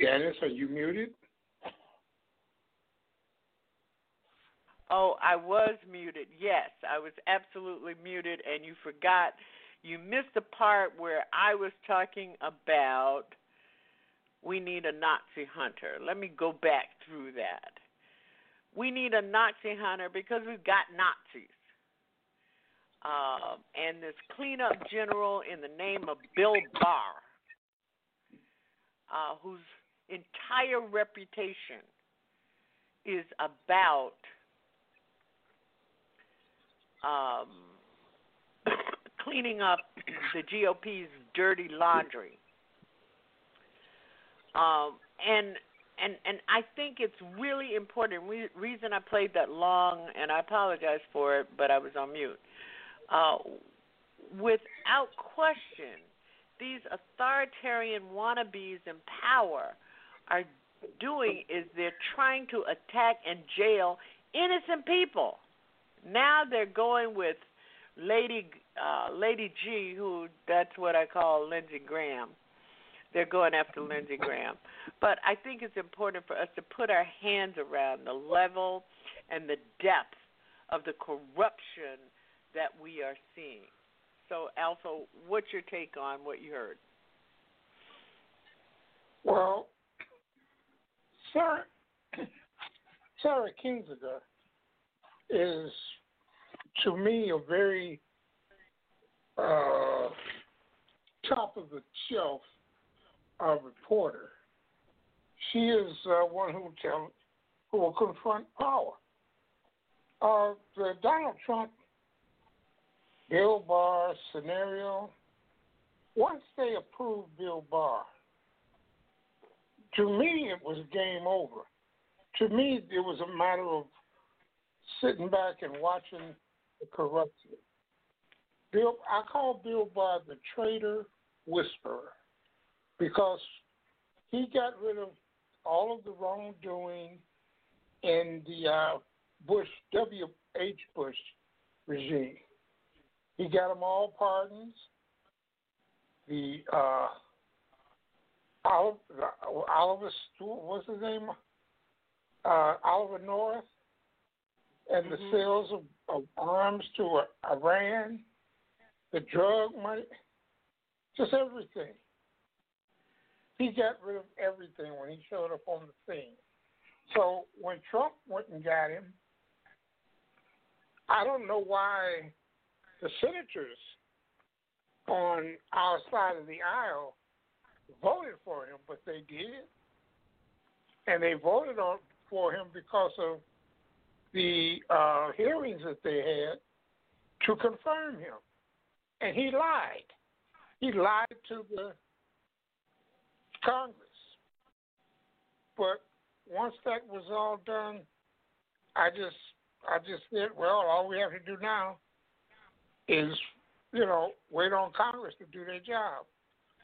Janice, are you muted? Oh, I was muted. Yes, I was absolutely muted, and you forgot. You missed the part where I was talking about we need a Nazi hunter. Let me go back through that. We need a Nazi hunter because we've got Nazis. Um, and this cleanup general in the name of Bill Barr, uh, whose entire reputation is about um, cleaning up the GOP's dirty laundry. Um, and and and I think it's really important. Re- reason I played that long, and I apologize for it, but I was on mute. Uh, without question, these authoritarian wannabes in power are doing is they're trying to attack and jail innocent people. Now they're going with Lady uh, Lady G, who that's what I call Lindsey Graham. They're going after Lindsey Graham, but I think it's important for us to put our hands around the level and the depth of the corruption that we are seeing. So, Alpha, what's your take on what you heard? Well, Sarah, Sarah Kinzinger is, to me, a very uh, top of the shelf uh, reporter. She is uh, one who tell, who will confront power. Uh, the Donald Trump Bill Barr scenario. Once they approved Bill Barr, to me it was game over. To me, it was a matter of sitting back and watching the corruption. Bill, I call Bill Barr the traitor whisperer because he got rid of all of the wrongdoing in the uh, Bush W. H. Bush regime. He got them all pardons. The uh, Oliver, Oliver, what's his name? Uh, Oliver North, and mm-hmm. the sales of, of arms to Iran, the drug money, just everything. He got rid of everything when he showed up on the scene. So when Trump went and got him, I don't know why the senators on our side of the aisle voted for him, but they did. And they voted on for him because of the uh, hearings that they had to confirm him. And he lied. He lied to the Congress. But once that was all done, I just I just said, well, all we have to do now is, you know, wait on Congress to do their job.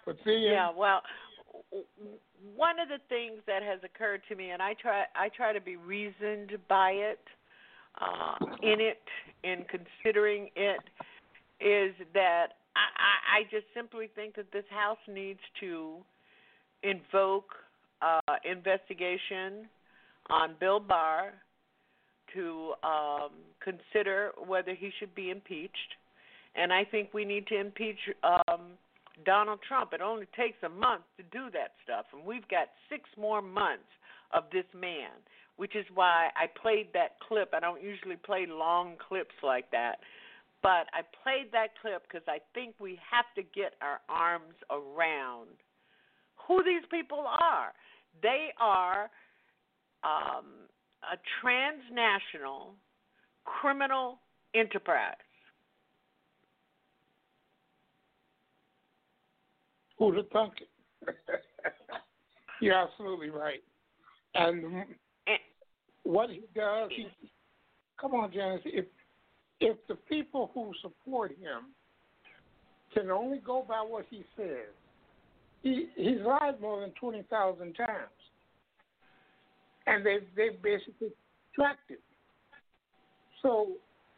But then, yeah, well, one of the things that has occurred to me, and I try I try to be reasoned by it, uh, in it, in considering it, is that I, I just simply think that this House needs to invoke uh, investigation on Bill Barr to um, consider whether he should be impeached. And I think we need to impeach um, Donald Trump. It only takes a month to do that stuff, and we've got six more months of this man, which is why I played that clip. I don't usually play long clips like that, but I played that clip because I think we have to get our arms around who these people are. They are um, a transnational criminal enterprise. Who'd have thunk it? You're absolutely right. And eh. what he does, he, come on, Janice, if if the people who support him can only go by what he says, he he's lied more than twenty thousand times, and they they've basically tracked it. So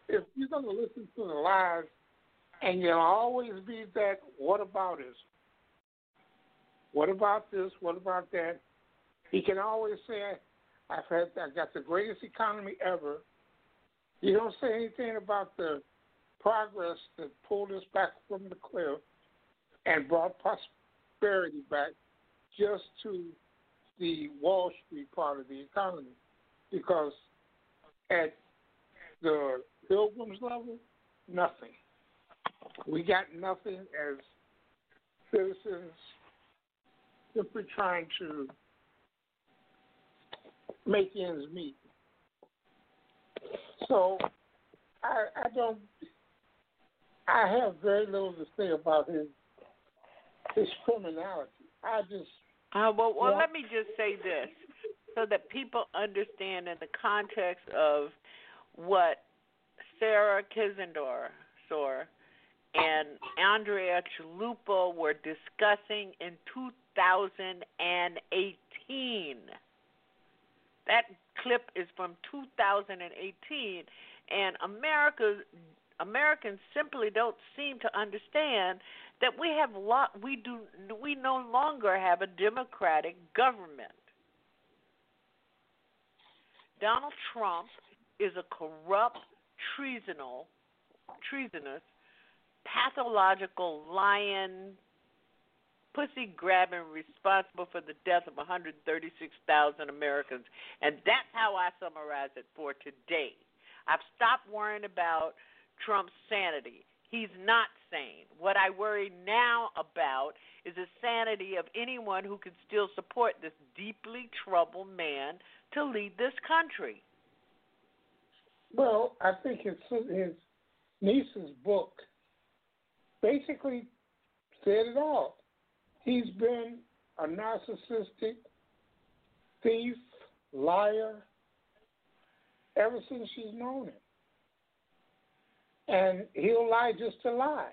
if you're going to listen to the lies, and you'll always be that what about this? What about this? What about that? He can always say, "I've had, I got the greatest economy ever." You don't say anything about the progress that pulled us back from the cliff and brought prosperity back just to the Wall Street part of the economy. Because at the pilgrims level, nothing. We got nothing as citizens simply trying to make ends meet. So I I don't I have very little to say about his his criminality. I just uh, well, well, let me just say this so that people understand in the context of what Sarah Kizendor saw and Andrea Chalupa were discussing in 2018. That clip is from 2018, and America Americans simply don't seem to understand that we have lot we do we no longer have a democratic government. Donald Trump is a corrupt, treasonal, treasonous, pathological lion, pussy grabbing responsible for the death of 136,000 Americans. And that's how I summarize it for today. I've stopped worrying about Trump's sanity. He's not sane. What I worry now about is the sanity of anyone who can still support this deeply troubled man to lead this country. Well, I think his his niece's book basically said it all. He's been a narcissistic thief, liar, ever since she's known him. And he'll lie just to lie.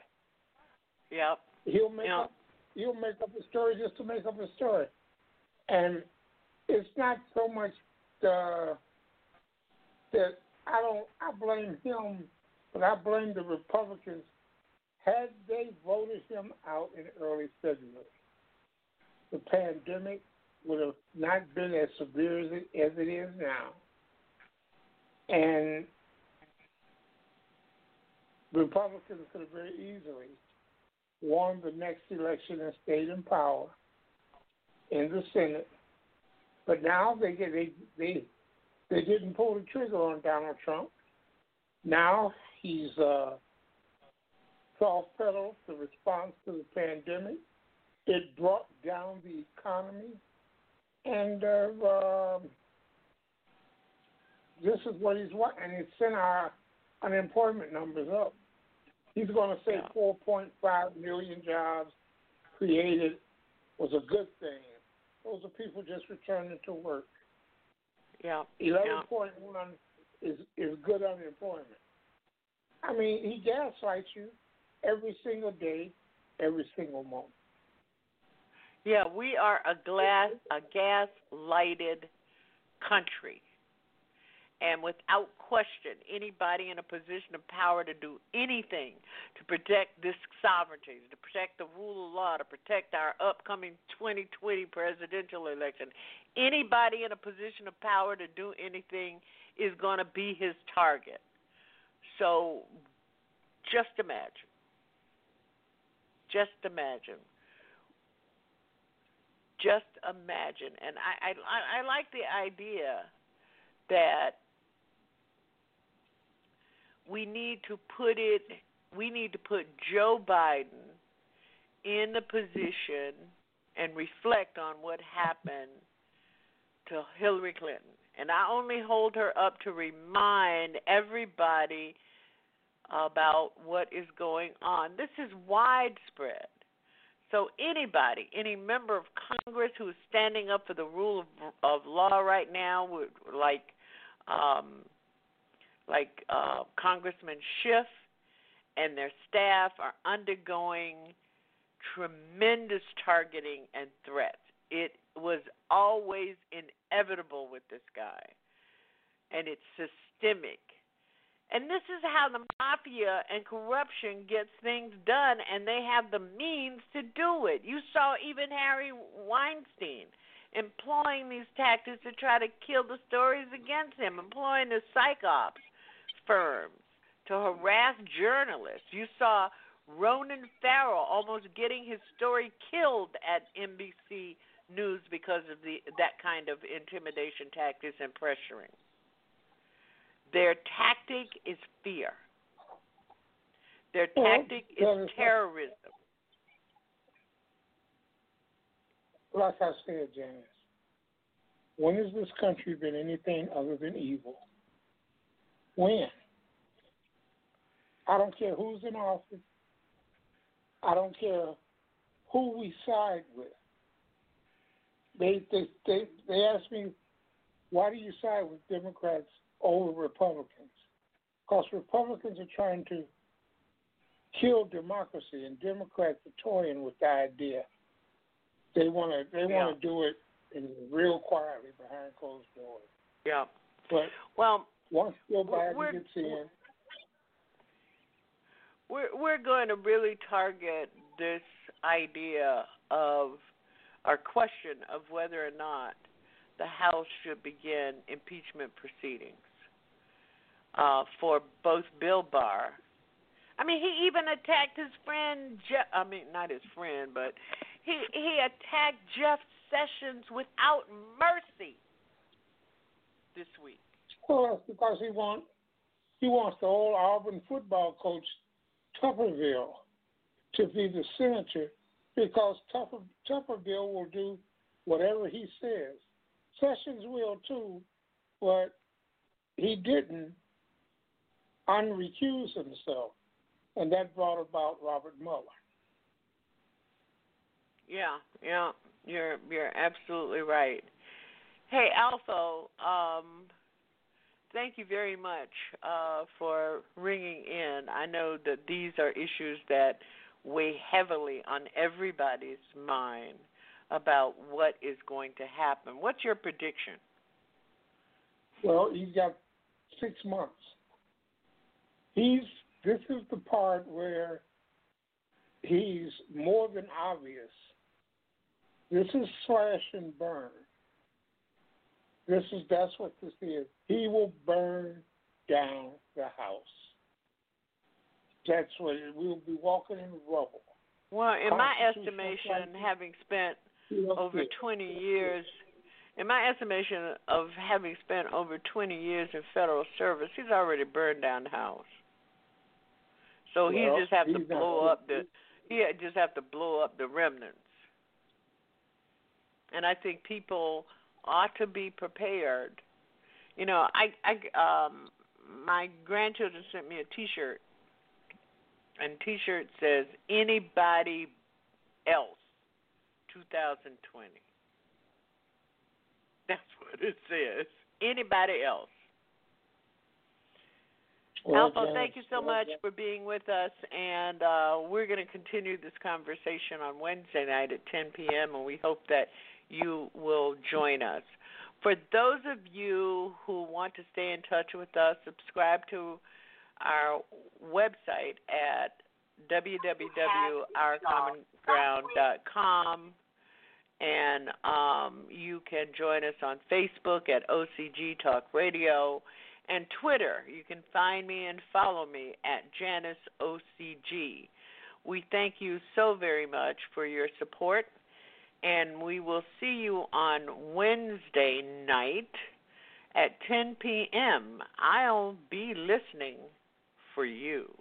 Yep. He'll make yep. up he'll make up a story just to make up a story. And it's not so much the that I don't I blame him, but I blame the Republicans. Had they voted him out in early February, the pandemic would have not been as severe as it, as it is now. And Republicans could have very easily won the next election and stayed in power in the Senate. But now they get they they they didn't pull the trigger on Donald Trump. Now he's uh, soft pedaled the response to the pandemic. It brought down the economy, and uh, um, this is what he's what, and it sent our unemployment numbers up. He's going to say 4.5 million jobs created was a good thing. Those are people just returning to work. Yeah. 11.1 is is good unemployment. I mean, he gaslights you every single day, every single moment. Yeah, we are a glass a gas lighted country. And without question, anybody in a position of power to do anything to protect this sovereignty, to protect the rule of law, to protect our upcoming 2020 presidential election, anybody in a position of power to do anything is going to be his target. So just imagine. Just imagine. Just imagine. And I, I, I like the idea that we need to put it we need to put Joe Biden in the position and reflect on what happened to Hillary Clinton. And I only hold her up to remind everybody about what is going on. This is widespread. So anybody, any member of Congress who is standing up for the rule of, of law right now, would like um, like uh, Congressman Schiff and their staff are undergoing tremendous targeting and threats. It was always inevitable with this guy, and it's systemic. And this is how the mafia and corruption gets things done, and they have the means to do it. You saw even Harvey Weinstein employing these tactics to try to kill the stories against him, employing the psychops firms to harass journalists. You saw Ronan Farrow almost getting his story killed at NBC News because of the that kind of intimidation tactics and pressuring. Their tactic is fear. Their tactic is terrorism. Like I said, Janice, when has this country been anything other than evil? When? I don't care who's in office. I don't care who we side with. They they they, they ask me, why do you side with Democrats over Republicans? Because Republicans are trying to kill democracy, and Democrats are toying with the idea. They want to they Yeah. want to do it in real quietly behind closed doors. Yeah. But well, once Joe Biden gets in, we're we're going to really target this idea of our question of whether or not the House should begin impeachment proceedings uh, for both Bill Barr. I mean, he even attacked his friend. Je- I mean, not his friend, but he he attacked Jeff Sessions without mercy this week. well, because he wants he wants the old Auburn football coach Tuberville to be the senator because Tuber, Tuberville will do whatever he says. Sessions will too, but he didn't unrecuse himself, and that brought about Robert Mueller. Yeah, yeah, you're you're absolutely right. Hey, Alpha, um, thank you very much uh, for ringing in. I know that these are issues that weigh heavily on everybody's mind about what is going to happen. What's your prediction? Well, he's got six months. He's this is the part where he's more than obvious. This is slash and burn. This is that's what this is. He will burn down the house. That's what it, we'll be walking in rubble. Well, in my estimation, having spent over 20 years, in my estimation of having spent over 20 years in federal service, he's already burned down the house. So he Well, just have to blow up the he just have to blow up the remnants. And I think people ought to be prepared. You know, I I um my grandchildren sent me a T-shirt, and T-shirt says anybody else 2020. That's what it says. Anybody else. Well, Alpha, thank you so much for being with us, and uh, we're going to continue this conversation on Wednesday night at 10 p.m., and we hope that you will join us. For those of you who want to stay in touch with us, subscribe to our website at www.ourcommonground.com, and um, you can join us on Facebook at OCG Talk Radio and Twitter. You can find me and follow me at Janice OCG. We thank you so very much for your support, and we will see you on Wednesday night at 10 p.m. I'll be listening for you.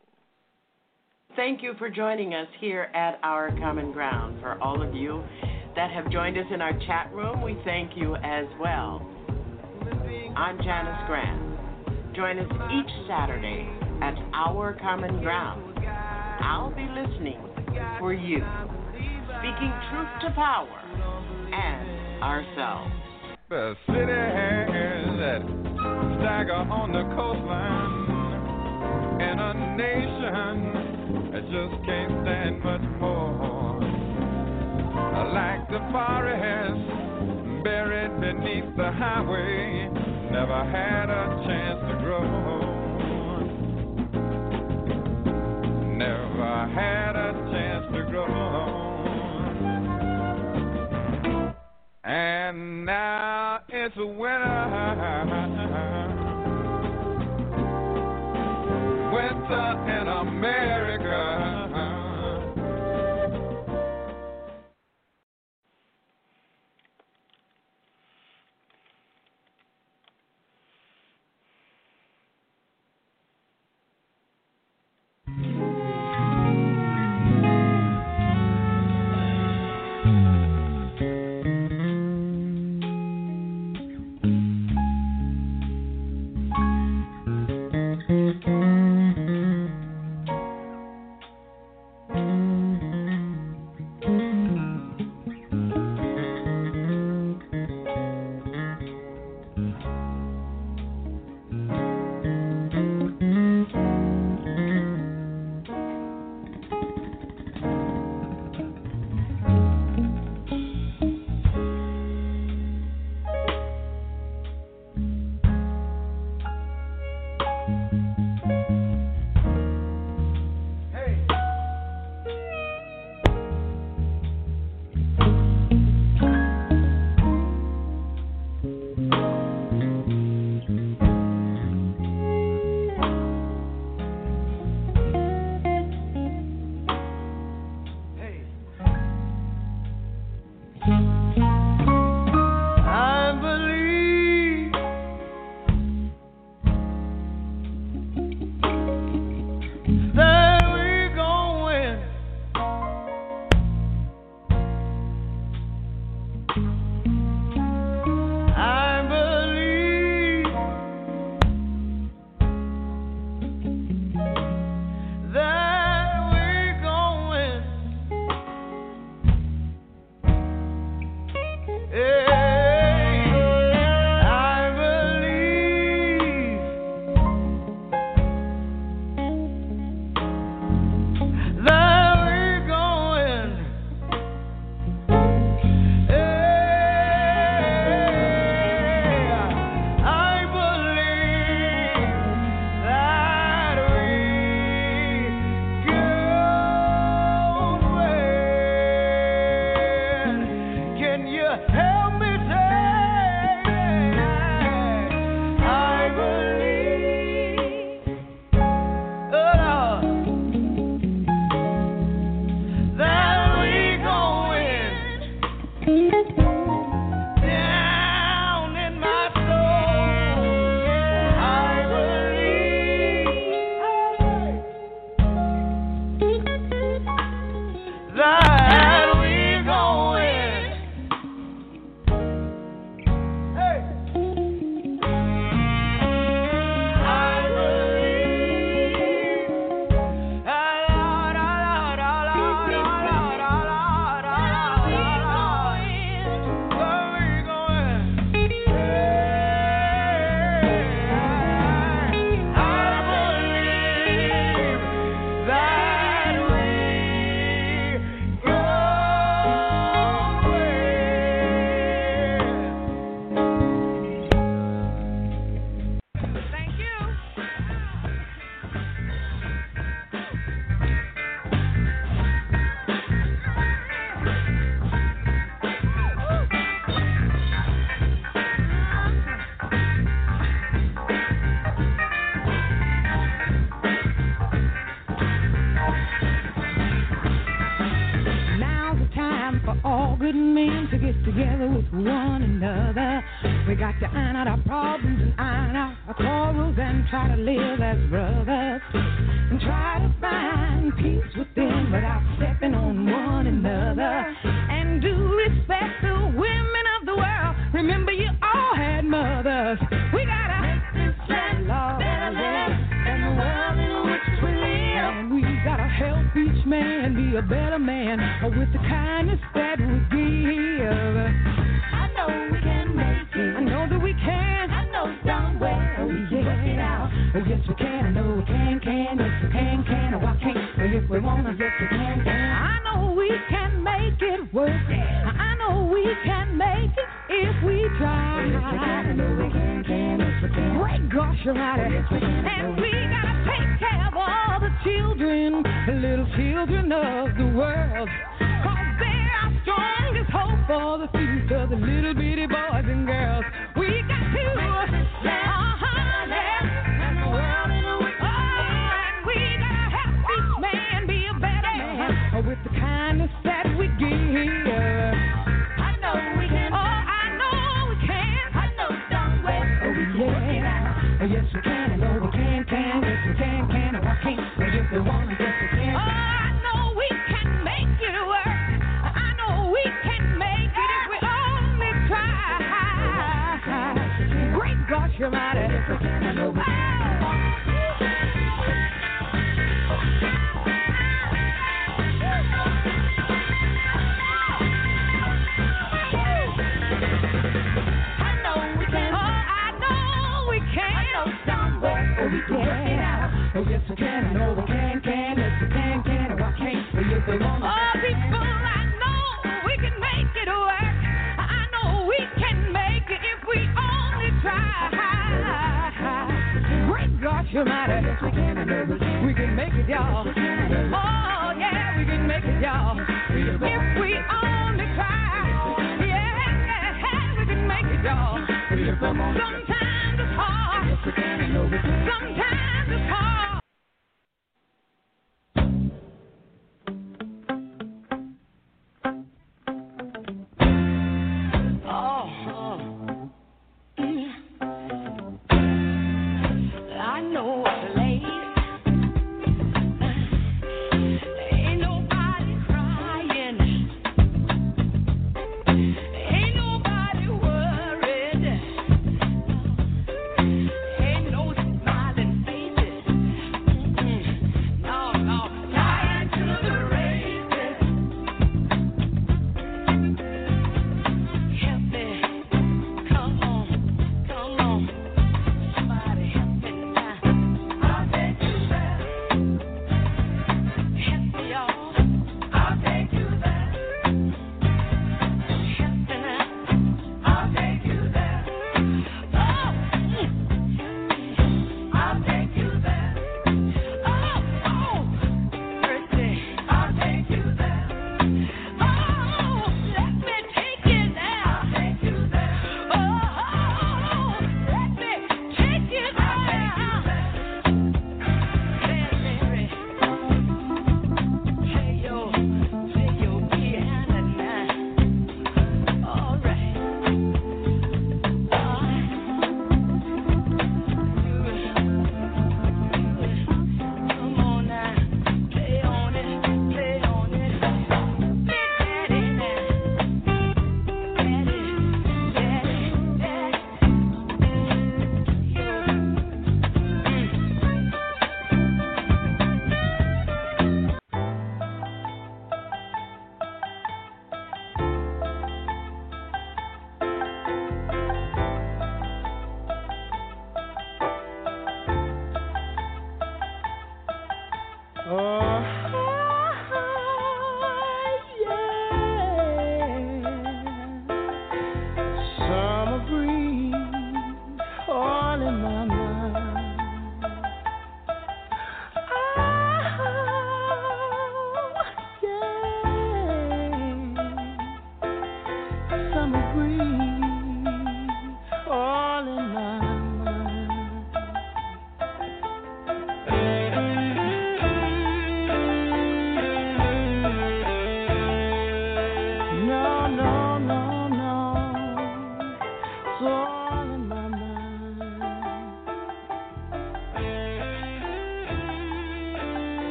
Thank you for joining us here at Our Common Ground. For all of you that have joined us in our chat room, we thank you as well. I'm Janice Grant. Join us each Saturday at Our Common Ground. I'll be listening for you, speaking truth to power and ourselves. The city that stagger on the coastline, and a nation that just can't stand much more. Like the forest buried beneath the highway, never had a chance to grow. Never had a chance to grow. And now it's winter. Winter in America. yes I can. I know I can, can, yes I can, can. I can't be if they want. Oh, people, I know we can make it work. I know we can make it if we only try. Great God, you're. Yes, we can, I know we can. We can make it, y'all. Oh, yeah, we can make it, y'all. If we only try. Yeah, we can make it, y'all. Sometimes it's hard. Yes, we can, I know we can.